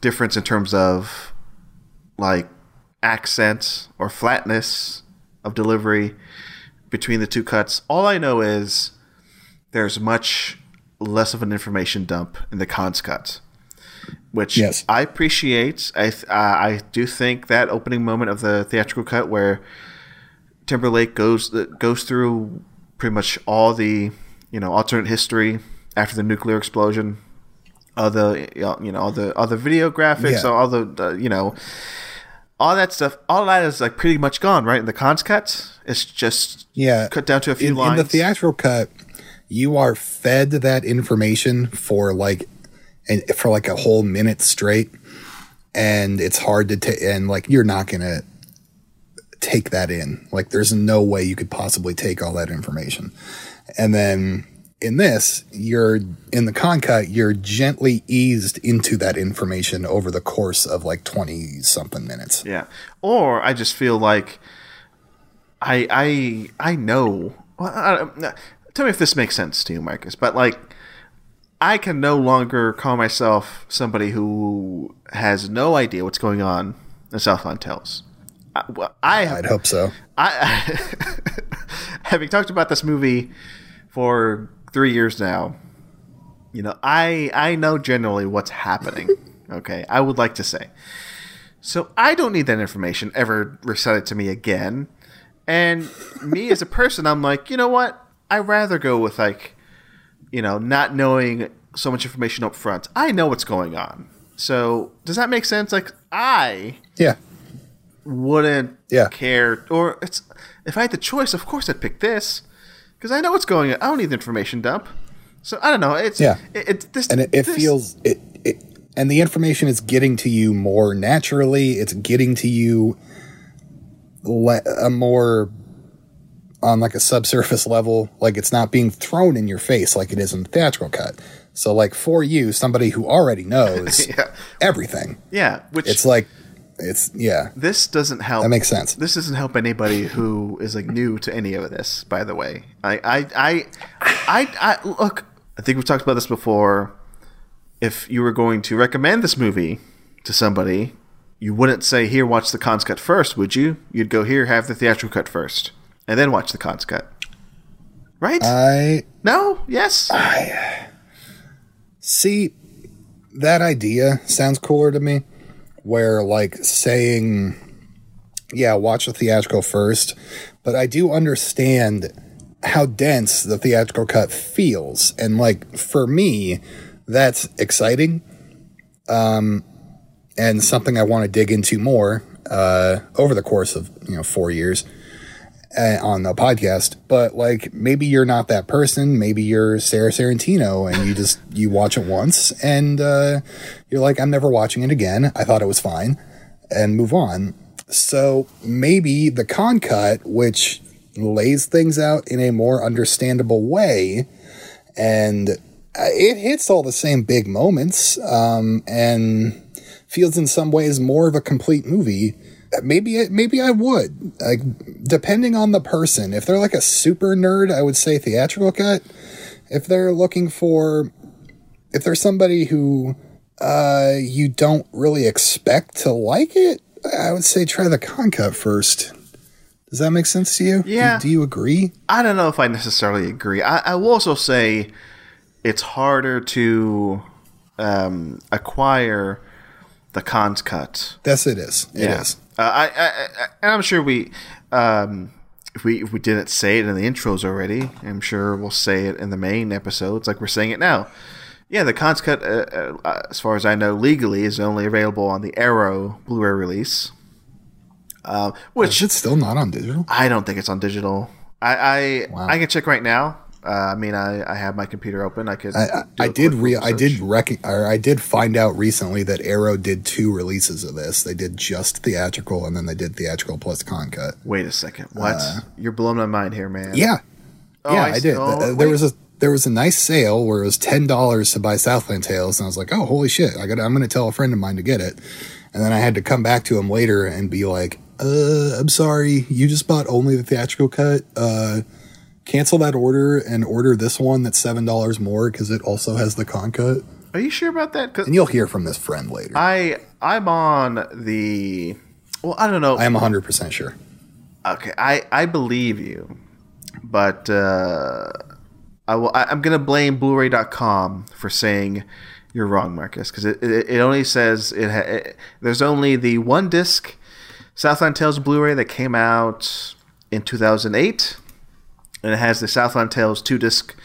difference in terms of like accent or flatness of delivery between the two cuts. All I know is there's much less of an information dump in the Cannes cut, which Yes. I appreciate. I th- uh, I do think that opening moment of the theatrical cut where Timberlake goes goes through pretty much all the you know alternate history after the nuclear explosion, all the you know all the all the video graphics, Yeah. all the uh, you know all that stuff. All that is like pretty much gone, right? In the Cannes cut, it's just Yeah. cut down to a few in, in the theatrical cut, you are fed that information for like and for like a whole minute straight, and it's hard to take. And like you're not gonna take that in. Like there's no way you could possibly take all that information. And then in this, you're in the Cannes cut, you're gently eased into that information over the course of like twenty something minutes. Yeah. Or I just feel like I I I know. I, tell me if this makes sense to you, Marcus. But like, I can no longer call myself somebody who has no idea what's going on in Southland Tales. I, well, I I'd hope so. I, having talked about this movie for three years now, you know, I I know generally what's happening. Okay, I would like to say. So I don't need that information ever recited to me again. And me as a person, I'm like, you know what? I rather go with like, you know, not knowing so much information up front. I know what's going on. So does that make sense? Like I Yeah. Wouldn't Yeah. care or it's if I had the choice, of course I'd pick this because I know what's going on. I don't need the information dump. So I don't know. It's Yeah. It, it this and it, it this- feels it, it and the information is getting to you more naturally it's getting to you le- a more on like a subsurface level like it's not being thrown in your face like it is in the theatrical cut so like for you somebody who already knows yeah everything yeah. Which it's like it's yeah this doesn't help. that makes sense This doesn't help anybody who is like new to any of this. By the way, I, I, I, I, I look. I think we've talked about this before. If you were going to recommend this movie to somebody, you wouldn't say, "Here, watch the Cannes cut first, would you? You'd go, "Here, have the theatrical cut first, and then watch the Cannes cut." Right? i no? Yes? I See, that idea sounds cooler to me. Where like saying, yeah, watch the theatrical first, but I do understand how dense the theatrical cut feels, and like for me, that's exciting, um, and something I want to dig into more uh, over the course of you know four years uh, on the podcast, but like maybe you're not that person. Maybe you're Sarah Sarantino and you just you watch it once and uh, you're like, I'm never watching it again. I thought it was fine, and move on. So maybe the Cannes cut, which lays things out in a more understandable way, and uh, it hits all the same big moments, um, and feels in some ways more of a complete movie maybe it, maybe I would like depending on the person. If they're like a super nerd, I would say theatrical cut. If they're looking for, if there's somebody who uh, you don't really expect to like it, I would say try the Cannes cut first. Does that make sense to you? Do- Yeah. Do, you agree? I don't know if I necessarily agree. I, I will also say it's harder to um, acquire the Cannes cut. Yes, it is. It is. Uh, I, I, I'm sure we, um, if we if we didn't say it in the intros already, I'm sure we'll say it in the main episodes, like we're saying it now. Yeah, the Cannes cut, uh, uh, as far as I know, legally is only available on the Arrow Blu-ray release, uh, which Is it still not on digital? I don't think it's on digital. I I, Wow. I can check right now. Uh, I mean, I, I have my computer open. I could. I, I, did re- I did rec- or I did find out recently that Arrow did two releases of this. They did just theatrical and then they did theatrical plus Cannes cut. Wait a second. What? You're blowing my mind here, man. Uh, Yeah, Oh, yeah, I I, did. Oh, Uh, there was a there was a nice sale where it was ten dollars to buy Southland Tales, and I was like, oh holy shit! I got I'm going to tell a friend of mine to get it, and then I had to come back to him later and be like, uh, I'm sorry, you just bought only the theatrical cut. Uh, cancel that order and order this one that's seven dollars more because it also has the Cannes cut. Are you sure about that? And you'll hear from this friend later. I, I'm on the. Well, I don't know. I am hundred percent sure. Okay, I I believe you, but uh, I will. I, I'm gonna blame Blu-ray.com for saying you're wrong, Marcus, because it, it it only says it, ha- it. There's only the one disc Southland Tales Blu-ray that came out in 2008, and it has the Southland Tales two disc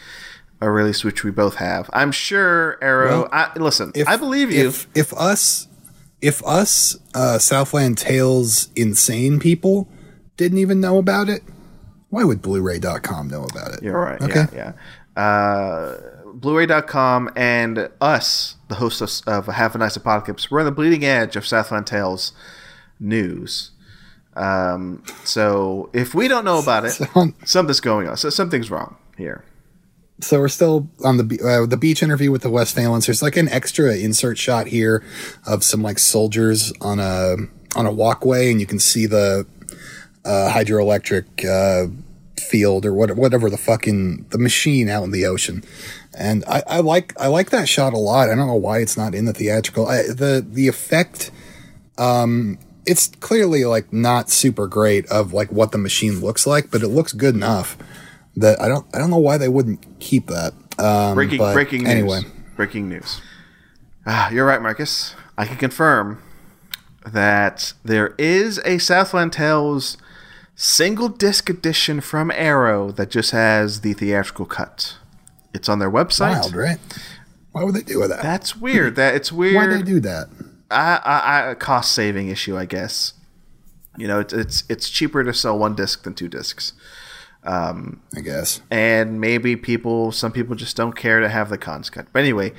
uh, release, which we both have. I'm sure Arrow. Well, I, listen, I believe you. If if us if us uh, Southland Tales insane people didn't even know about it, why would Blu-ray.com know about it? You're right. Okay. Yeah. yeah. Uh, Blu-ray.com and us, the hosts of, of Have a Nice Apocalypse, we're on the bleeding edge of Southland Tales news. Um, so if we don't know about it, So- something's going on. So something's wrong here. So we're still on the uh, the beach interview with the West Valens. There's like an extra insert shot here of some like soldiers on a on a walkway, and you can see the uh, hydroelectric uh, field or what, whatever the fucking the machine out in the ocean. And I, I like I like that shot a lot. I don't know why it's not in the theatrical. I, the the effect um, it's clearly like not super great of like what the machine looks like, but it looks good enough that I don't I don't know why they wouldn't keep that. Um, Breaking breaking news. Breaking news. Ah, you're right, Marcus. I can confirm that there is a Southland Tales single disc edition from Arrow that just has the theatrical cut. It's on their website. Wild, right? Why would they do that? That's weird. That it's weird. why they do that? I, I, cost saving issue, I guess. You know, it's it's it's cheaper to sell one disc than two discs, I guess. and maybe people, some people just don't care to have the Cannes cut. But anyway,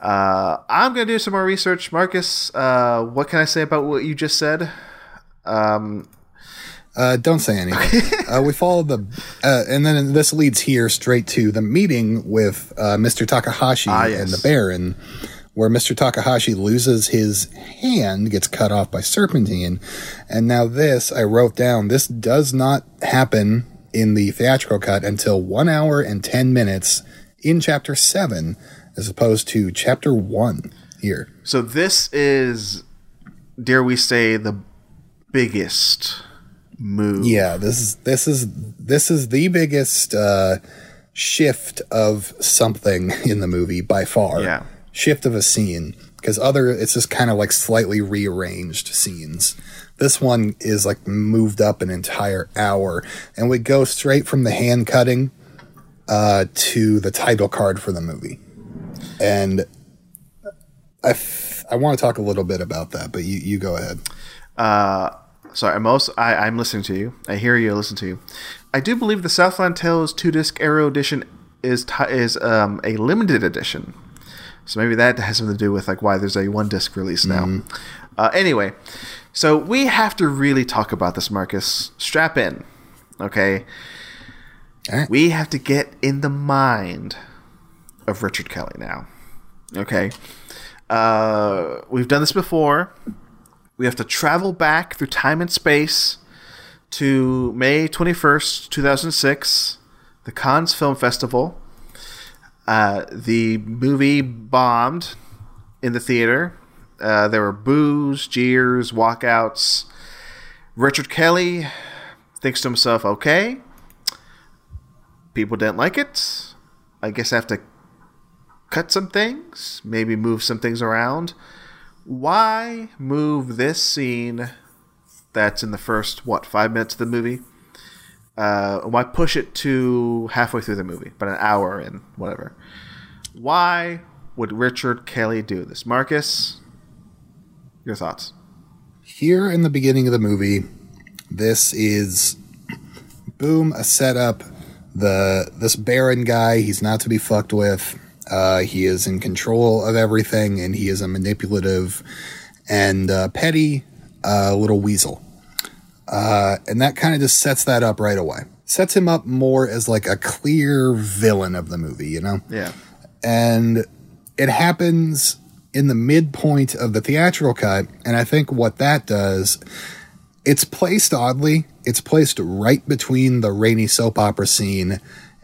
uh, I'm gonna do some more research, Marcus. Uh, what can I say about what you just said? Um, Uh, don't say anything. uh, we follow the, uh, and then this leads here straight to the meeting with uh, Mr. Takahashi Ah, yes. and the Baron, where Mr. Takahashi loses his hand, gets cut off by Serpentine, and now this I wrote down. This does not happen in the theatrical cut until one hour and ten minutes in chapter seven, as opposed to chapter one here. so this is, dare we say, the biggest move. Yeah, this is this is this is the biggest uh, shift of something in the movie by far. Yeah. Shift of a scene because other it's just kind of like slightly rearranged scenes. This one is like moved up an entire hour, and we go straight from the hand cutting uh, to the title card for the movie. And I, f- I want to talk a little bit about that, but you, you go ahead. Uh, sorry, I'm I, I'm listening to you. I hear you. I listen to you. I do believe the Southland Tales two disc Arrow edition is ti is um, a limited edition. So maybe that has something to do with like why there's a one disc release now. Uh, anyway, so we have to really talk about this, Marcus. Strap in, okay? Right. We have to get in the mind of Richard Kelly now. Okay. Uh, we've done this before. We have to travel back through time and space to May 21st, 2006, the Cannes Film Festival. Uh, the movie bombed in the theater. Uh, there were boos, jeers, walkouts. Richard Kelly thinks to himself, okay, people didn't like it. I guess I have to cut some things, maybe move some things around. Why move this scene that's in the first, what, five minutes of the movie? Uh, why push it to halfway through the movie, but an hour in, whatever? Why would Richard Kelly do this? Marcus, your thoughts? here in the beginning of the movie, this is boom a setup. The this Baron guy, he's not to be fucked with. Uh, he is in control of everything, and he is a manipulative and uh, petty uh, little weasel. Uh, and that kind of just sets that up right away. Sets him up more as like a clear villain of the movie, you know Yeah. and it happens in the midpoint of the theatrical cut and i think what that does it's placed oddly. It's placed right between the rainy soap opera scene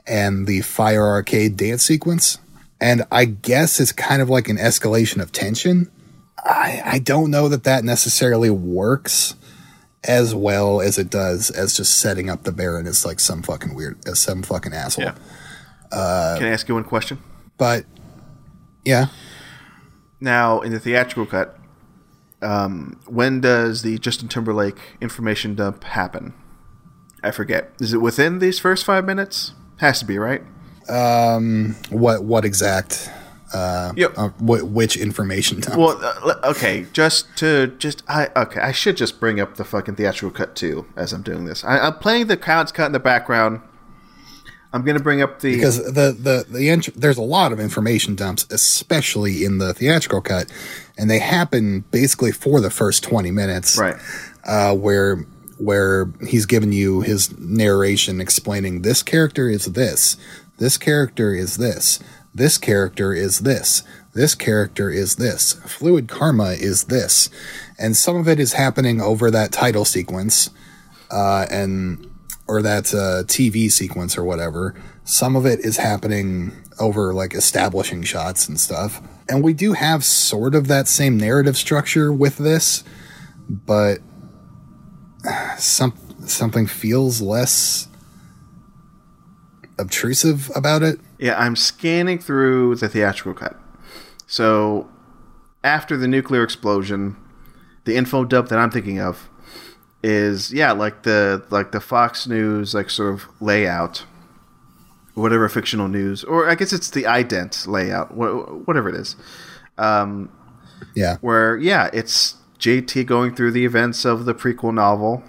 and the fire arcade dance sequence. And I guess it's kind of like an escalation of tension. I, I don't know that that necessarily works as well as it does as just setting up the Baron as like some fucking weird, as some fucking asshole. Yeah. Can I ask you one question? But yeah, Now, in the theatrical cut, um, when does the Justin Timberlake information dump happen? I forget. Is it within these first five minutes? Has to be, right? Um, what what exact? Uh, Yep. uh, wh- which information? dump? Well, uh, okay, just to just I okay, I should just bring up the fucking theatrical cut too as I'm doing this. I, I'm playing the Cannes cut in the background. I'm gonna bring up the because the the the int- there's a lot of information dumps, especially in the theatrical cut, and they happen basically for the first twenty minutes, right. Uh, where where he's given you his narration explaining this character is this, this character is this, this character is this, this character is this, fluid karma is this, and some of it is happening over that title sequence, uh, and or that uh, TV sequence or whatever. Some of it is happening over like establishing shots and stuff. And we do have sort of that same narrative structure with this, but some something feels less obtrusive about it. Yeah, I'm scanning through the theatrical cut. So after the nuclear explosion, the info dump that I'm thinking of is yeah, like the like the Fox News like sort of layout, whatever fictional news, or I guess it's the ident layout, wha- whatever it is. Um, Yeah. where yeah, it's JT going through the events of the prequel novel,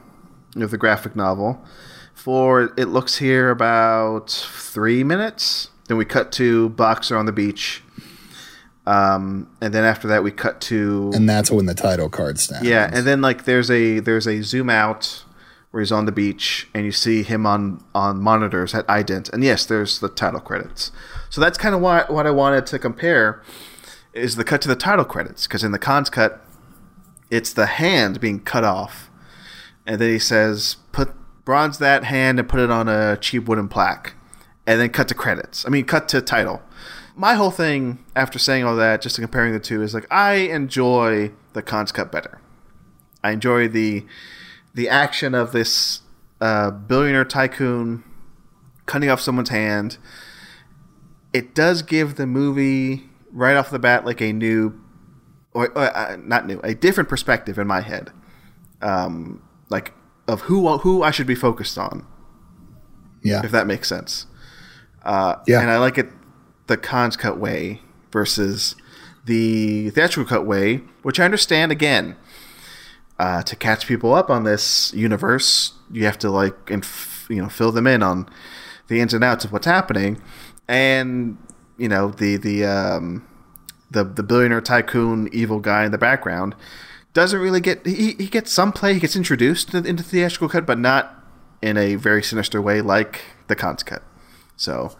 of the graphic novel. For it looks here about three minutes. Then we cut to Boxer on the beach, um, and then after that we cut to And that's when the title card snaps. yeah, and then like there's a there's a zoom out where he's on the beach and you see him on on monitors at ident, and yes, there's the title credits. So that's kind of what what I wanted to compare is the cut to the title credits because in the Cannes cut, it's the hand being cut off, and then he says put bronze that hand and put it on a cheap wooden plaque, and then cut to credits. I mean, cut to title. My whole thing after saying all that, just comparing the two, is like I enjoy the Cannes cut better. I enjoy the the action of this uh, billionaire tycoon cutting off someone's hand. It does give the movie right off the bat like a new, or, or uh, not new, a different perspective in my head, um, like of who who I should be focused on, Yeah. if that makes sense. Uh, Yeah. and I like it the Cannes cut way versus the theatrical cut way, which I understand again uh, to catch people up on this universe, you have to like and you know fill them in on the ins and outs of what's happening, and you know the the um, the the billionaire tycoon evil guy in the background doesn't really get he, he gets some play he gets introduced into, into the theatrical cut but not in a very sinister way like the Cannes cut so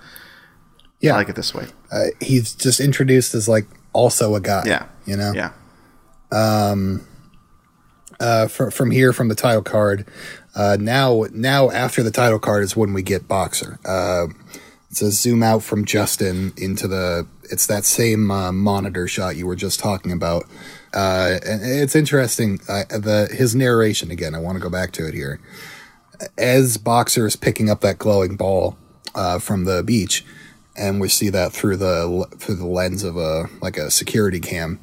Yeah. I like it this way uh, he's just introduced as like also a guy. yeah You know? yeah Um. uh, fr- from here from the title card. Uh, now, now after the title card is when we get Boxer. Uh, it's a zoom out from Justin into the. It's that same uh, monitor shot you were just talking about, uh, and it's interesting. Uh, the his narration again. I want to go back to it here. As Boxer is picking up that glowing ball uh, from the beach, and we see that through the through the lens of a like a security cam.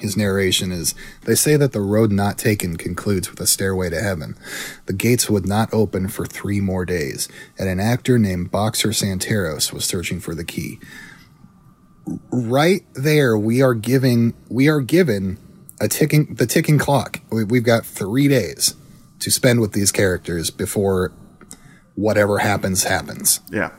His narration is they say that the road not taken concludes with a stairway to heaven. The gates would not open for three more days and an actor named boxer Santaros was searching for the key. Right there we are giving we are given a ticking the ticking clock. We, we've got three days to spend with these characters before whatever happens happens yeah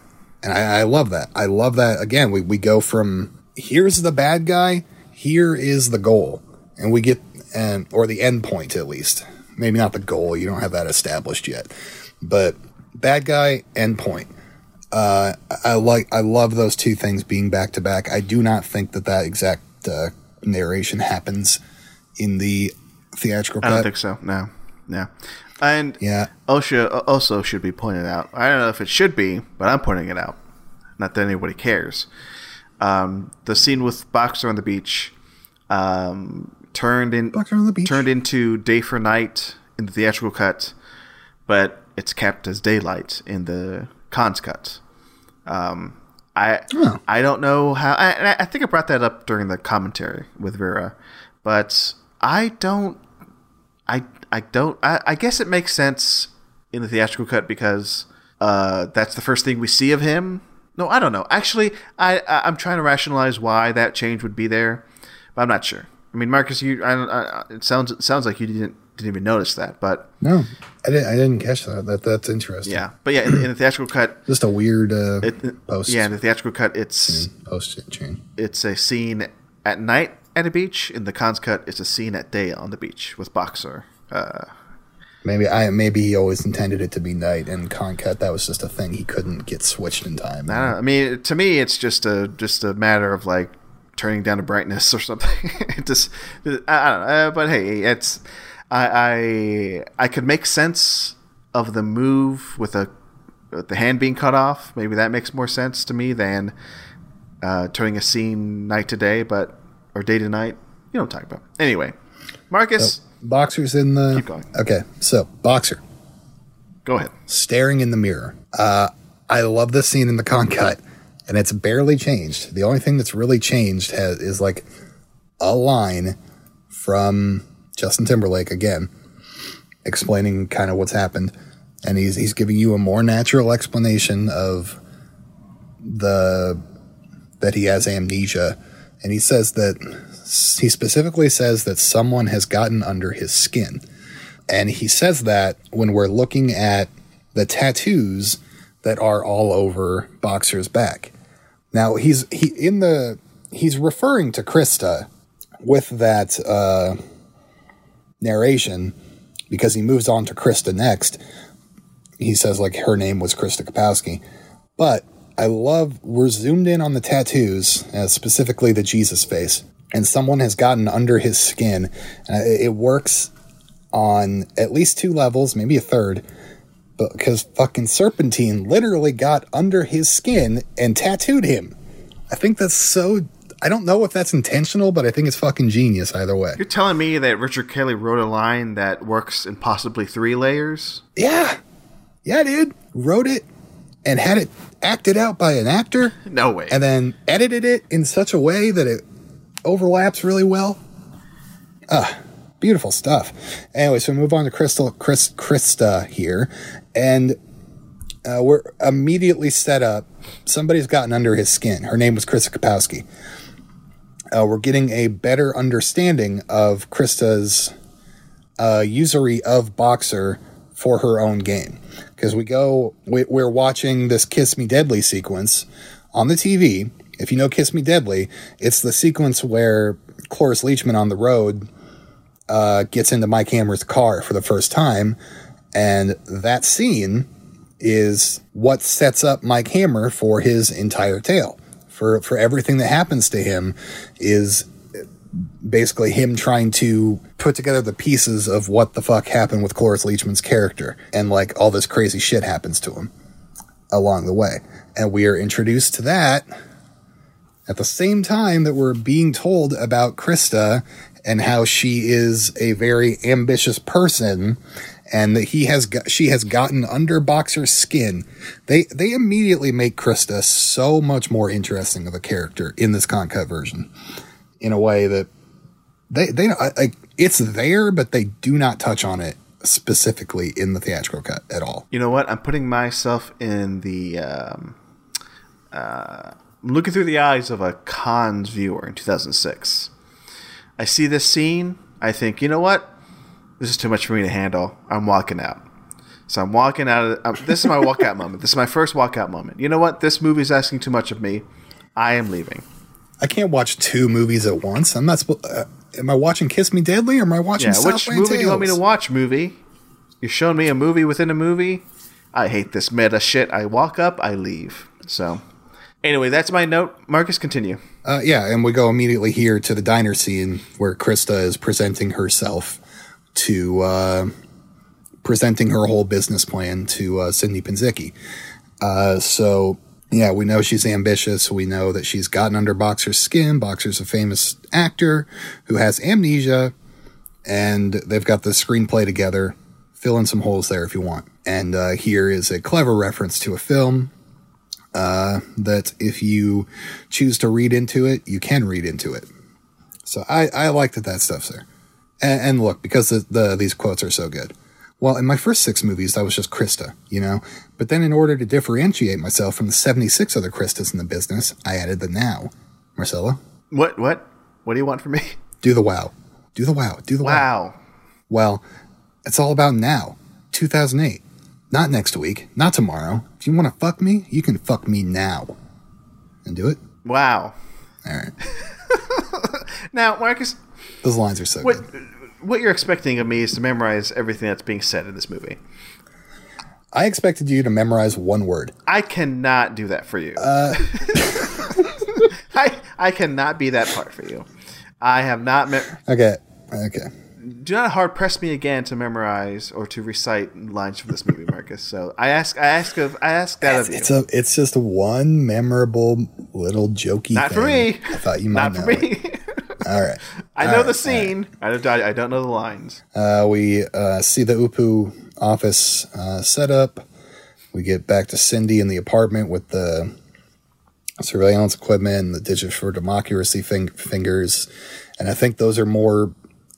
and I, I love that. I love that. Again, we, we go from here's the bad guy, here is the goal, and we get and or the end point at least. Maybe not the goal. You don't have that established yet, but bad guy end point. Uh, I like. I love those two things being back to back. I do not think that that exact uh, narration happens in the theatrical I don't cut. think so. No, no. And Yeah, OSHA also should be pointed out. I don't know if it should be, but I'm pointing it out. Not that anybody cares. Um, the scene with Boxer on the beach um, turned in Boxer on the beach. turned into day for night in the theatrical cut, but it's kept as daylight in the Cannes cut. Um, I Oh. I don't know how. And I I think I brought that up during the commentary with Vera, but I don't I I don't I, I guess it makes sense in the theatrical cut because uh, that's the first thing we see of him. No, I don't know. Actually, I, I I'm trying to rationalize why that change would be there, but I'm not sure. I mean, Marcus, you. I, I, it sounds it sounds like you didn't didn't even notice that, but no, I didn't. I didn't catch that. That that's interesting. yeah, but yeah, in, in the theatrical cut, just a weird uh, it, post. yeah, in the theatrical cut, it's post chain. it's a scene at night at a beach. In the Cannes cut, it's a scene at day on the beach with Boxer. Uh, Maybe I maybe he always intended it to be night, and Cannes cut that was just a thing he couldn't get switched in time. I, know. I mean, to me, it's just a just a matter of like turning down the brightness or something. it just, I, I don't know. Uh, but hey, it's I, I I could make sense of the move with a with the hand being cut off. Maybe that makes more sense to me than uh, turning a scene night to day, but or day to night. You know what I'm talking about. Anyway, Marcus, Boxer's in the. Keep going. Okay, so boxer go ahead. staring in the mirror. Uh, I love this scene in the Cannes cut, and it's barely changed. The only thing that's really changed has, is like a line from Justin Timberlake again, explaining kind of what's happened, and he's he's giving you a more natural explanation of the that he has amnesia, and he says that he specifically says that someone has gotten under his skin. And he says that when we're looking at the tattoos that are all over Boxer's back. Now he's he in the he's referring to Krysta with that uh, narration because he moves on to Krysta next. He says like her name was Krysta Kapowski, but I love we're zoomed in on the tattoos, uh, specifically the Jesus face, and someone has gotten under his skin. Uh, it works on at least two levels, maybe a third, but because fucking Serpentine literally got under his skin and tattooed him. I think that's so. I don't know if that's intentional, but I think it's fucking genius either way. You're telling me that Richard Kelly wrote a line that works in possibly three layers? Yeah, yeah, dude. Wrote it and had it acted out by an actor, No way. and then edited it in such a way that it overlaps really well. Ah, beautiful stuff. Anyway, so we move on to Crystal, Chris, Krysta here, and uh, we're immediately set up. Somebody's gotten under his skin. Her name was Krysta Kapowski. Uh, we're getting a better understanding of Krysta's uh, usury of Boxer for her own game. Because we go, we, we're watching this Kiss Me Deadly sequence on the TV. If you know Kiss Me Deadly, it's the sequence where Cloris Leachman on the road uh, gets into Mike Hammer's car for the first time. And that scene is what sets up Mike Hammer for his entire tale. For, for everything that happens to him is basically him trying to put together the pieces of what the fuck happened with Cloris Leachman's character and like all this crazy shit happens to him along the way. And we are introduced to that at the same time that we're being told about Krysta and how she is a very ambitious person and that he has got, she has gotten under Boxer's skin. They they immediately make Krysta so much more interesting of a character in this Cannes cut version in a way that they they like it's there, but they do not touch on it specifically in the theatrical cut at all. You know what? I'm putting myself in the. Um, uh, looking through the eyes of a Cannes viewer in 2006. I see this scene. I think, you know what? This is too much for me to handle. I'm walking out. So I'm walking out of. Um, this is my walkout moment. This is my first walkout moment. You know what? This movie's asking too much of me. I am leaving. I can't watch two movies at once. I'm not. Sp- uh, am I watching Kiss Me Deadly or am I watching? Yeah, which Southland movie do you want me to watch? Movie? You're showing me a movie within a movie. I hate this meta shit. I walk up, I leave. So, anyway, that's my note. Marcus, continue. Uh, yeah, and we go immediately here to the diner scene where Krysta is presenting herself to uh, presenting her whole business plan to uh, Cyndi Pinziki. Uh, so yeah, we know she's ambitious. We know that she's gotten under Boxer's skin. Boxer's a famous actor who has amnesia, and they've got the screenplay together. Fill in some holes there if you want. And uh, here is a clever reference to a film uh, that if you choose to read into it, you can read into it. So I, I like that that stuff's there. And, and look, because the, the these quotes are so good. Well, in my first six movies, that was just Krysta, you know? But then in order to differentiate myself from the 76 other Krystas in the business, I added the now. Marcella, What? What? What do you want from me? do the wow. Do the wow. Do the wow. Wow. Well, it's all about now, 2008. Not next week, not tomorrow. If you want to fuck me, you can fuck me now. And do it? Wow. All right. Now, Marcus, Those lines are so what good. what you're expecting of me is to memorize everything that's being said in this movie. I expected you to memorize one word. I cannot do that for you. Uh. I I cannot be that part for you. I have not. Me- Okay. Okay. Do not hard press me again to memorize or to recite lines from this movie, Marcus. So I ask, I ask of, I ask that of you. It's a it's just one memorable little jokey Not for me. I thought you might Not for me. It. All right. I All know right, the scene. I don't. I don't know the lines. Uh, we uh, see the Upu office uh, set up. We get back to Cyndi in the apartment with the surveillance equipment and the digit for democracy fing- fingers. And I think those are more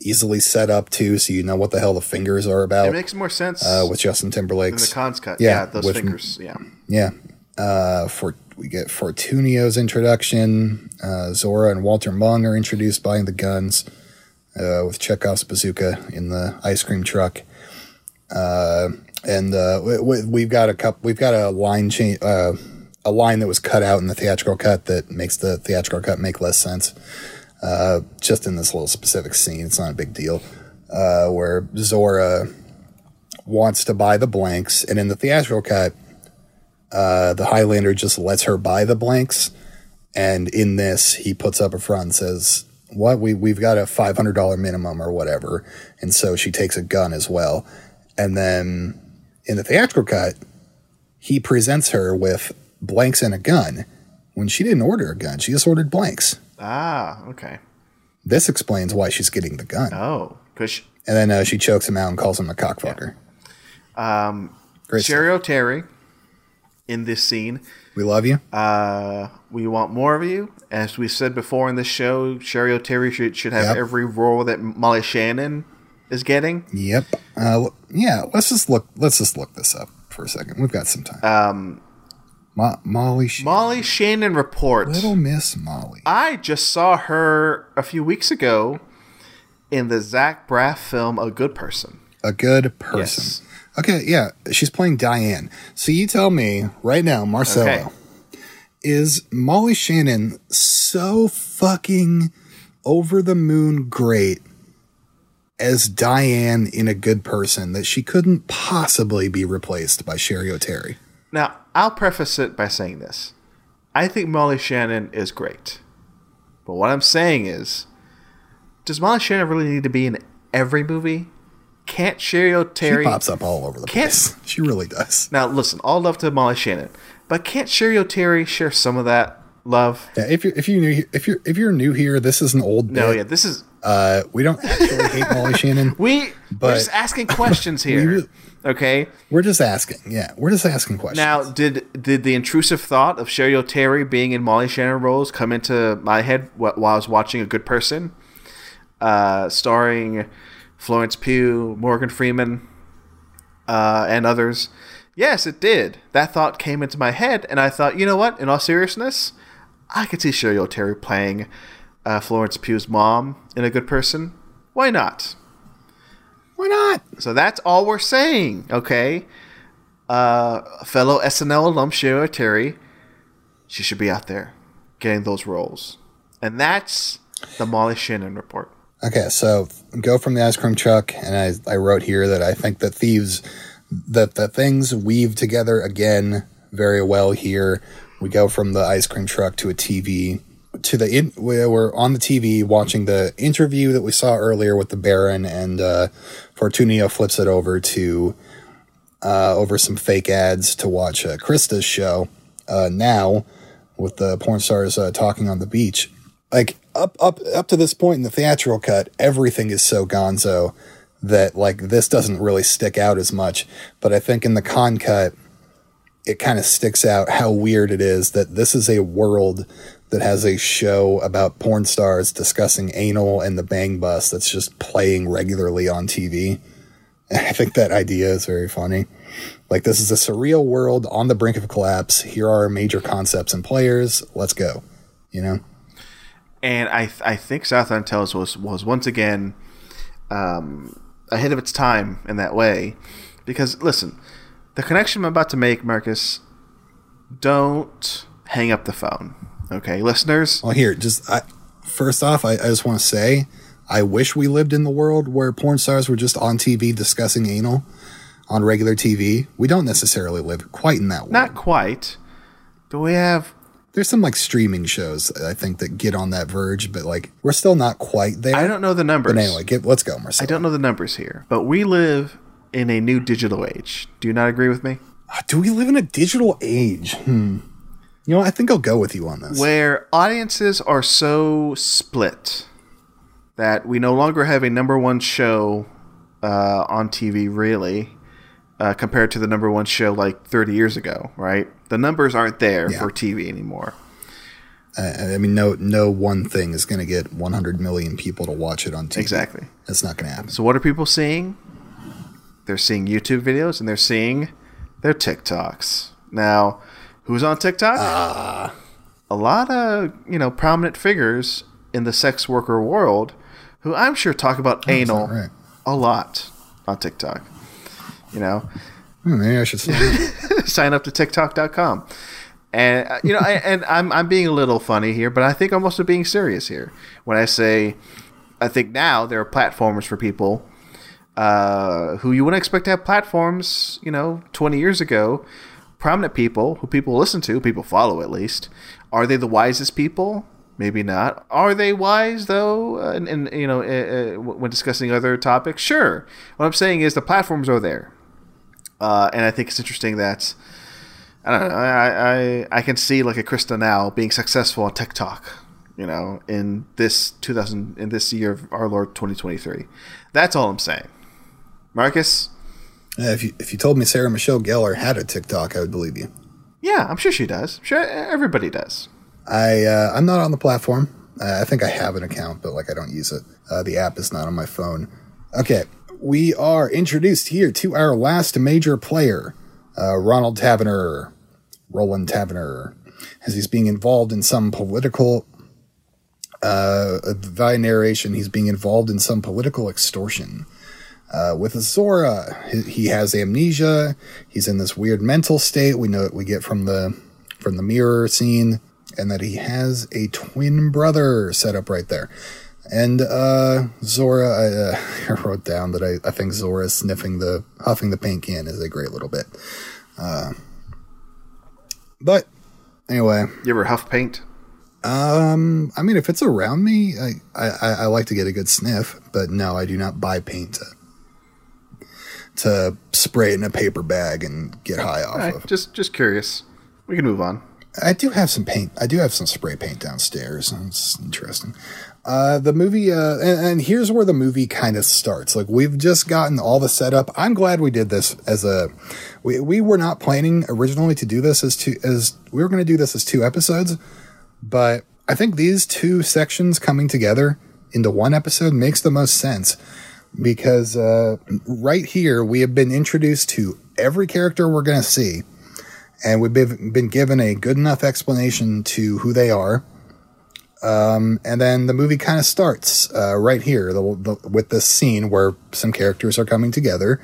easily set up too, so you know what the hell the fingers are about. It makes more sense uh, with Justin in Timberlake's. the Cannes cut. yeah, Yeah, those with- fingers. Yeah. Yeah. Uh, for we get Fortunio's introduction. Uh, Zora and Walter Mung are introduced buying the guns uh, with Chekhov's bazooka in the ice cream truck. Uh, and uh, we, we, we've got a cup. We've got a line change. Uh, a line that was cut out in the theatrical cut that makes the theatrical cut make less sense. Uh, just in this little specific scene, it's not a big deal. Uh, where Zora wants to buy the blanks, and in the theatrical cut, uh, the Highlander just lets her buy the blanks, and in this, he puts up a front and says, "What we we've got a five hundred dollar minimum or whatever," and so she takes a gun as well, and then in the theatrical cut, he presents her with blanks and a gun when she didn't order a gun; she just ordered blanks. Ah. Okay. This explains why she's getting the gun, Oh, because and then uh, she chokes him out and calls him a cockfucker. um, Great stuff. Cheri Oteri in this scene. We love you. Uh, we want more of you. As we said before in this show, Cheri Oteri should, should have Yep. every role that Molly Shannon is getting. Yep. Uh, yeah. Let's just look. Let's just look this up for a second. We've got some time. Um, Mo- Molly. Sh- Molly Shannon reports. Little Miss Molly. I just saw her a few weeks ago in the Zach Braff film A Good Person. A good person. Yes. Okay. Yeah. She's playing Diane. So you tell me right now, Marcelo, Okay. is Molly Shannon so fucking over the moon great as Diane in a good person that she couldn't possibly be replaced by Cheri Oteri? Now, I'll preface it by saying this. I think Molly Shannon is great. But what I'm saying is, does Molly Shannon really need to be in every movie? Can't Cheri Oteri She pops up all over the place. She really does. Now, listen, all love to Molly Shannon, but can't Cheri Oteri share some of that love? Yeah, if you're if you new if you're if you're new here, this is an old No, bit. yeah, this is Uh, we don't actually hate Molly Shannon. we. we're But- just asking questions here. re- okay. We're just asking. Yeah, we're just asking questions. Now, did did the intrusive thought of Cheri Oteri being in Molly Shannon roles come into my head while I was watching A Good Person, uh, starring Florence Pugh, Morgan Freeman, uh, and others? Yes, it did. That thought came into my head, and I thought, you know what? In all seriousness, I could see Cheri Oteri playing uh, Florence Pugh's mom in A Good Person. Why not? why not? So that's all we're saying, okay? Uh, fellow SNL alum Cheri Oteri, she should be out there getting those roles. And that's the Molly Shannon report. Okay, so go from the ice cream truck, and I, I wrote here that I think that thieves that the things weave together again very well here. We go from the ice cream truck to a TV to the in, we're on the TV watching the interview that we saw earlier with the Baron and uh, Fortunio flips it over to uh, over some fake ads to watch uh, Krysta's show uh, now with the porn stars uh, talking on the beach. Like up up up to this point in the theatrical cut, everything is so gonzo that like this doesn't really stick out as much. But I think in the Cannes cut, it kind of sticks out how weird it is that this is a world that has a show about porn stars discussing anal and the bang bus that's just playing regularly on TV. I think that idea is very funny. Like this is a surreal world on the brink of collapse. Here are major concepts and players. Let's go. You know. And I th- I think Southland Tales was was once again um, ahead of its time in that way, because listen, the connection I'm about to make, Marcus, don't hang up the phone. Okay, listeners. Well, here, just I, first off, I, I just want to say, I wish we lived in the world where porn stars were just on TV discussing anal on regular TV. We don't necessarily live quite in that world. Not quite, but we have. There's some like streaming shows I think that get on that verge, but like we're still not quite there. I don't know the numbers. But anyway, get, let's go, Marcel. I don't know the numbers here, but we live in a new digital age. Do you not agree with me? Uh, Do we live in a digital age? Hmm. You know, I think I'll go with you on this. where audiences are so split that we no longer have a number one show uh, on TV, really, uh, compared to the number one show like 30 years ago, right? The numbers aren't there Yeah. for TV anymore. I, I mean, no, no one thing is going to get 100 million people to watch it on TV. Exactly. That's not going to happen. So, what are people seeing? They're seeing YouTube videos and they're seeing their TikToks. Now, who's on TikTok? a lot of you know prominent figures in the sex worker world who I'm sure talk about anal right? a lot on TikTok. You know, Hmm, maybe I should sign up to TikTok.com. And uh, you know, I, and I'm I'm being a little funny here, but I think I'm also being serious here when I say I think now there are platforms for people uh, who you wouldn't expect to have platforms. You know, 20 years ago, prominent people who people listen to, people follow at least. Are they the wisest people? Maybe not. Are they wise though? Uh, and, and you know, uh, uh, when discussing other topics, sure. What I'm saying is the platforms are there. Uh, and I think it's interesting that I don't know. I, I I can see like a Krysta now being successful on TikTok. You know, in this 2000 in this year of our Lord 2023. That's all I'm saying. Marcus. Uh, if you if you told me Sarah Michelle Gellar had a TikTok, I would believe you. Yeah, I'm sure she does. I'm sure everybody does. I uh, I'm not on the platform. Uh, I think I have an account, but like I don't use it. Uh, the app is not on my phone. Okay, we are introduced here to our last major player, uh, Ronald Taverner, Roland Taverner, as he's being involved in some political. Uh, via narration, he's being involved in some political extortion. Uh, with Zora, he, he has amnesia. He's in this weird mental state. We know it. We get from the from the mirror scene, and that he has a twin brother set up right there. And uh, Zora, I, uh, I wrote down that I, I think Zora sniffing the huffing the paint can is a great little bit. Uh, but anyway, You ever huff paint? um, I mean, if it's around me, I, I, I I like to get a good sniff. But no, I do not buy paint to to spray it in a paper bag and get high off right, of. just just curious. We can move on. I do have some paint. I do have some spray paint downstairs. It's interesting. Uh, the movie, uh, and, and here's where the movie kind of starts. Like we've just gotten all the setup. I'm glad we did this as a. We we were not planning originally to do this as two as we were going to do this as two episodes, but I think these two sections coming together into one episode makes the most sense because uh, right here we have been introduced to every character we're going to see and we've been, given a good enough explanation to who they are. Um, and then the movie kind of starts uh, right here the, the, with this scene where some characters are coming together.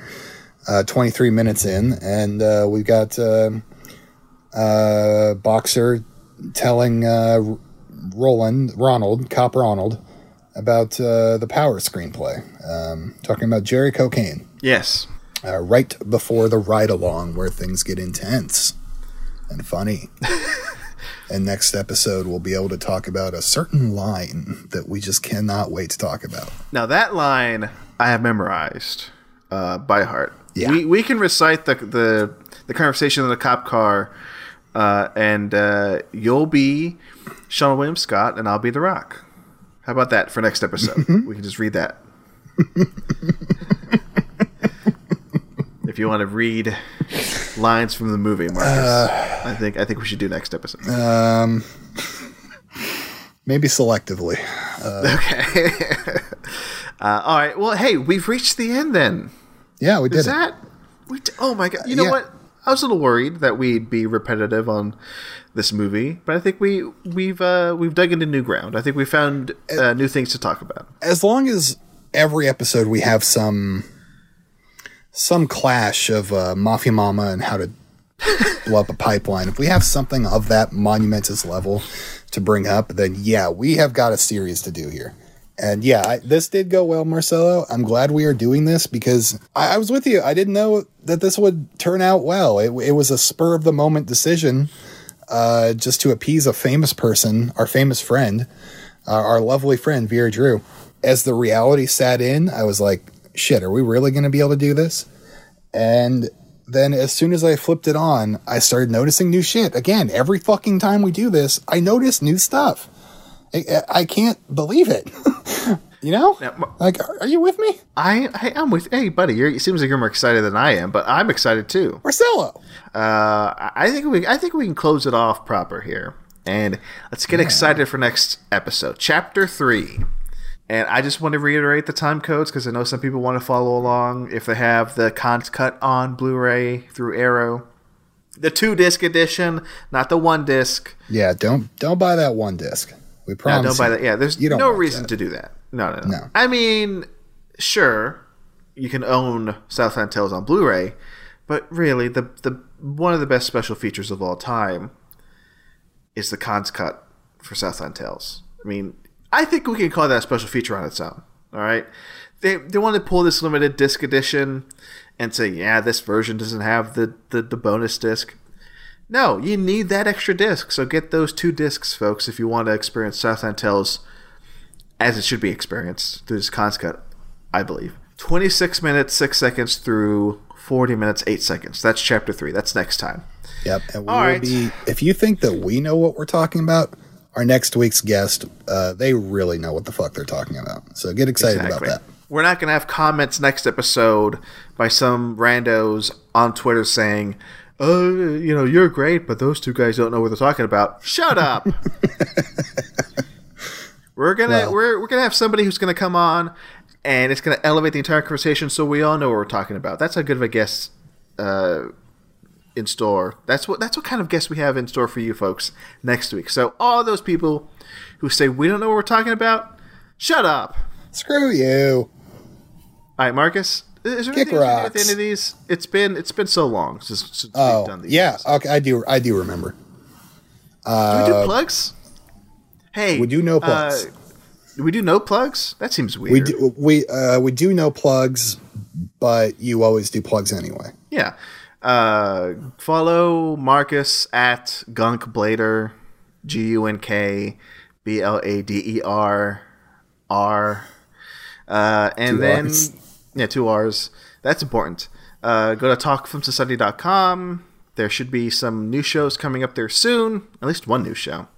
Uh, 23 minutes in, and uh, we've got uh, uh, Boxer telling uh, Roland, Ronald, Cop Ronald, about uh, the Power screenplay, um, talking about Jericho Cane Yes. uh, right before the ride along where things get intense and funny. and next episode, we'll be able to talk about a certain line that we just cannot wait to talk about. Now that line I have memorized. uh, by heart. Yeah. We we can recite the the the conversation in the cop car, uh, and uh, you'll be Seann William Scott, and I'll be The Rock. How about that for next episode? we can just read that. if you want to read lines from the movie, Marcus, I think I think we should do next episode. Um, maybe selectively. okay. uh, all right. Well, hey, we've reached the end then. Yeah, we did Is it. that? We d- oh my god! You know Yeah. what? I was a little worried that we'd be repetitive on this movie, but I think we we've uh, we've dug into new ground. I think we found uh, new things to talk about. as long as every episode we have some some clash of uh, Mafia Mama and how to blow up a pipeline. If we have something of that monumentous level to bring up, then yeah, we have got a series to do here. And yeah, I, this did go well, Marcelo. I'm glad we are doing this because I, I was with you. I didn't know that this would turn out well. It, it was a spur of the moment decision, uh, just to appease a famous person, our famous friend, uh, our lovely friend Vera Drew. As the reality sat in, I was like, "Shit, are we really going to be able to do this?" And then as soon as I flipped it on, I started noticing new shit. Again, every fucking time we do this, I notice new stuff. I, I can't believe it. you know? Like, are you with me? I, I I'm with hey buddy. You're, it seems like you're more excited than I am, but I'm excited too. Marcelo. Uh, I think we I think we can close it off proper here, and let's get excited for next episode, chapter three. And I just want to reiterate the time codes because I know some people want to follow along if they have the Cannes cut on Blu-ray through Arrow, the two disc edition, not the one disc. Yeah, don't don't buy that one disc. We No, promise. don't buy that. Yeah, there's You no reason that. to do that. No, no, no, No. I mean, sure, you can own Southland Tales on Blu-ray, but really, the the one of the best special features of all time is the Cannes cut for Southland Tales. I mean, I think we can call that a special feature on its own. All right, they they want to pull this limited disc edition and say, yeah, this version doesn't have the the, the bonus disc. No, you need that extra disc. So get those two discs, folks, if you want to experience Southland Tales as it should be experienced through this Cannes cut, I believe. 26 minutes, 6 seconds through 40 minutes, 8 seconds. That's chapter 3. That's next time. Yep. And we All will right. be if you think that we know what we're talking about, our next week's guest, uh, they really know what the fuck they're talking about. So get excited Exactly. about that. We're not going to have comments next episode by some randos on Twitter saying, "Oh, you know, you're great, but those two guys don't know what they're talking about." Shut up. we're gonna Well- we're we're gonna have somebody who's gonna come on, and it's gonna elevate the entire conversation, so we all know what we're talking about. That's how good of a guest uh, in store. That's what that's what kind of guest we have in store for you folks next week. So all those people who say we don't know what we're talking about, shut up. Screw you. All right, Marcus. Is there Kick anything we at the end of these? It's been it's been so long since, since we've Oh, done these. yeah. Okay, I do. I do remember. Do we do plugs? Hey, Uh, we do no plugs. Uh, we do no plugs? That seems weird. We do. We uh, we do no plugs, but you always do plugs anyway. Yeah. Uh, follow Marcus at Gunkblader, G U N K B L A D E R R. Uh, and Two then, Rs. yeah, two R's. That's important. Uh, go to talkfilmsociety.com. There should be some new shows coming up there soon, at least one new show,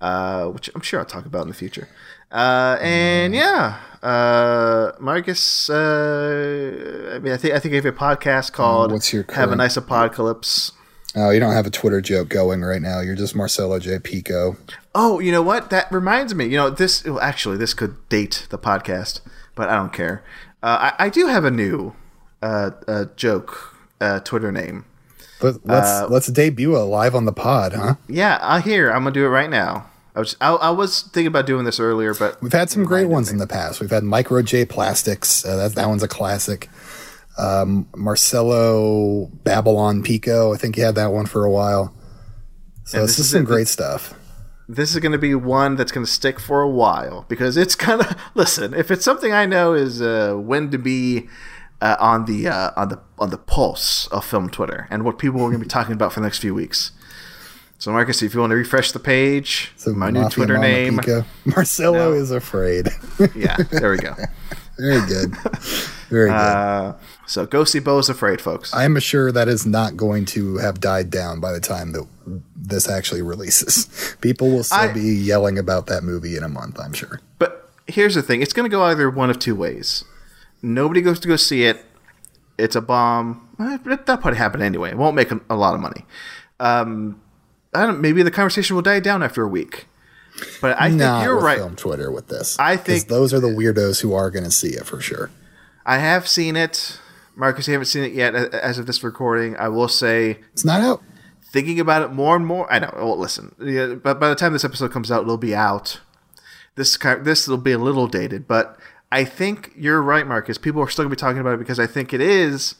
uh, which I'm sure I'll talk about in the future. Uh, and yeah, uh, Marcus, uh, I mean, I think I think I have a podcast called what's your "Have a current- Nice Apocalypse." Oh, you don't have a Twitter joke going right now. You're just Marcelo J. Pico. Oh, you know what? That reminds me. You know, this well, actually this could date the podcast, but I don't care. Uh, I, I do have a new uh, uh, joke uh, Twitter name. Let, let's let's debut it live on the pod, huh? Yeah, I hear. I'm gonna do it right now. I was I, I was thinking about doing this earlier, but We've had some great ones in the past. We've had Micro J Plastics. Uh, that that one's a classic. Um, Marcelo Babylon Pico. I think you had that one for a while. So this, is is some it. great stuff. this is going to be one that's going to stick for a while because it's kind of listen. If it's something I know is uh, when to be uh, on the uh, on the on the pulse of film Twitter and what people are going to be talking about for the next few weeks. So, Marcus, if you want to refresh the page, So my new Twitter Mama name. Pico. Marcelo No. is afraid. Yeah, there we go. Very good. Very good. Uh, so go see Beau's Afraid, folks. I'm sure that is not going to have died down by the time that this actually releases. People will still I- be yelling about that movie in a month, I'm sure. But here's the thing: it's going to go either one of two ways. Nobody goes to go see it. It's a bomb. Eh, but That'll probably happen anyway. It won't make a, a lot of money. Um, I don't. Maybe the conversation will die down after a week. But I think you're right. Film Twitter with this. I think- those are the weirdos who are going to see it for sure. I have seen it, Marcus. You haven't seen it yet, as of this recording. I will say, It's not out. thinking about it more and more. I know. Well, listen, yeah, but by the time this episode comes out, it'll be out. This this will be a little dated, but I think you're right, Marcus. People are still gonna be talking about it because I think it is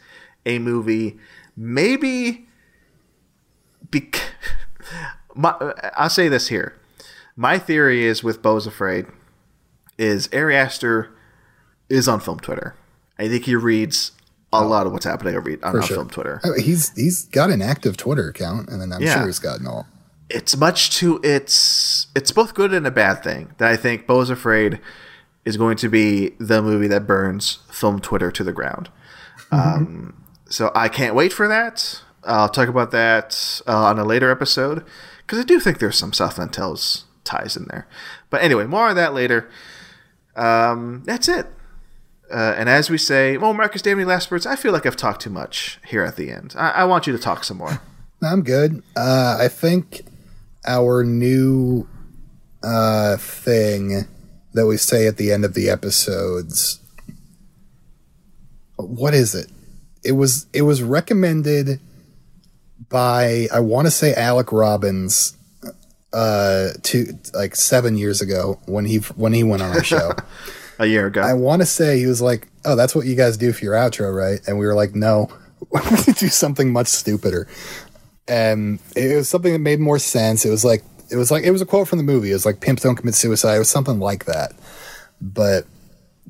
a movie. Maybe. Bec- my, I'll say this here. My theory is with Beau's Afraid is Ari Aster is on film Twitter. I think he reads a oh. lot of what's happening over on, on sure. film Twitter. Oh, he's he's got an active Twitter account, and then I'm Yeah. sure he's gotten all. it's much to it's it's both good and a bad thing that I think Beau's Afraid is going to be the movie that burns film Twitter to the ground. Um, so I can't wait for that. I'll talk about that uh, on a later episode because I do think there's some Southland Tales ties in there. But anyway, more on that later. Um, that's it. Uh, and as we say, well, Marcus, do you have any last words? I feel like I've talked too much here at the end. I, I want you to talk some more. I'm good. Uh, I think our new uh, thing that we say at the end of the episodes. What is it? It was it was recommended by I want to say Alec Robbins uh to like 7 years ago when he when he went on our show. A year ago. I want to say he was like, "Oh, that's what you guys do for your outro, right?" And we were like, "No, to do something much stupider." And it was something that made more sense. It was like it was like it was a quote from the movie. It was like "Pimps don't commit suicide." It was something like that. But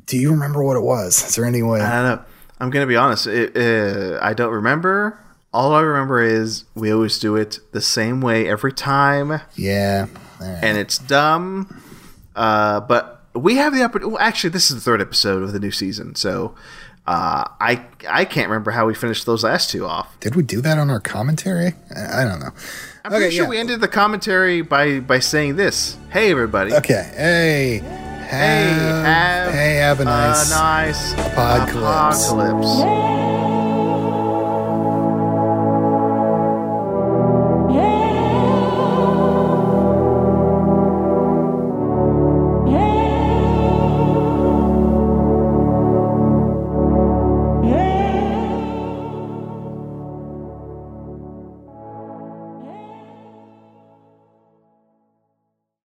do you remember what it was? Is there any way? I don't know. I'm gonna be honest. It, uh, I don't remember. All I remember is we always do it the same way every time, yeah. Right. and it's dumb. Uh, but we have the opportunity. Well, actually, this is the third episode of the new season, so uh, I I can't remember how we finished those last two off. Did we do that on our commentary? I I don't know. I'm pretty sure yeah. we ended the commentary by by saying this. Hey, everybody. Okay. Hey. Hey, Have, have hey, have a nice a nice apocalypse. apocalypse.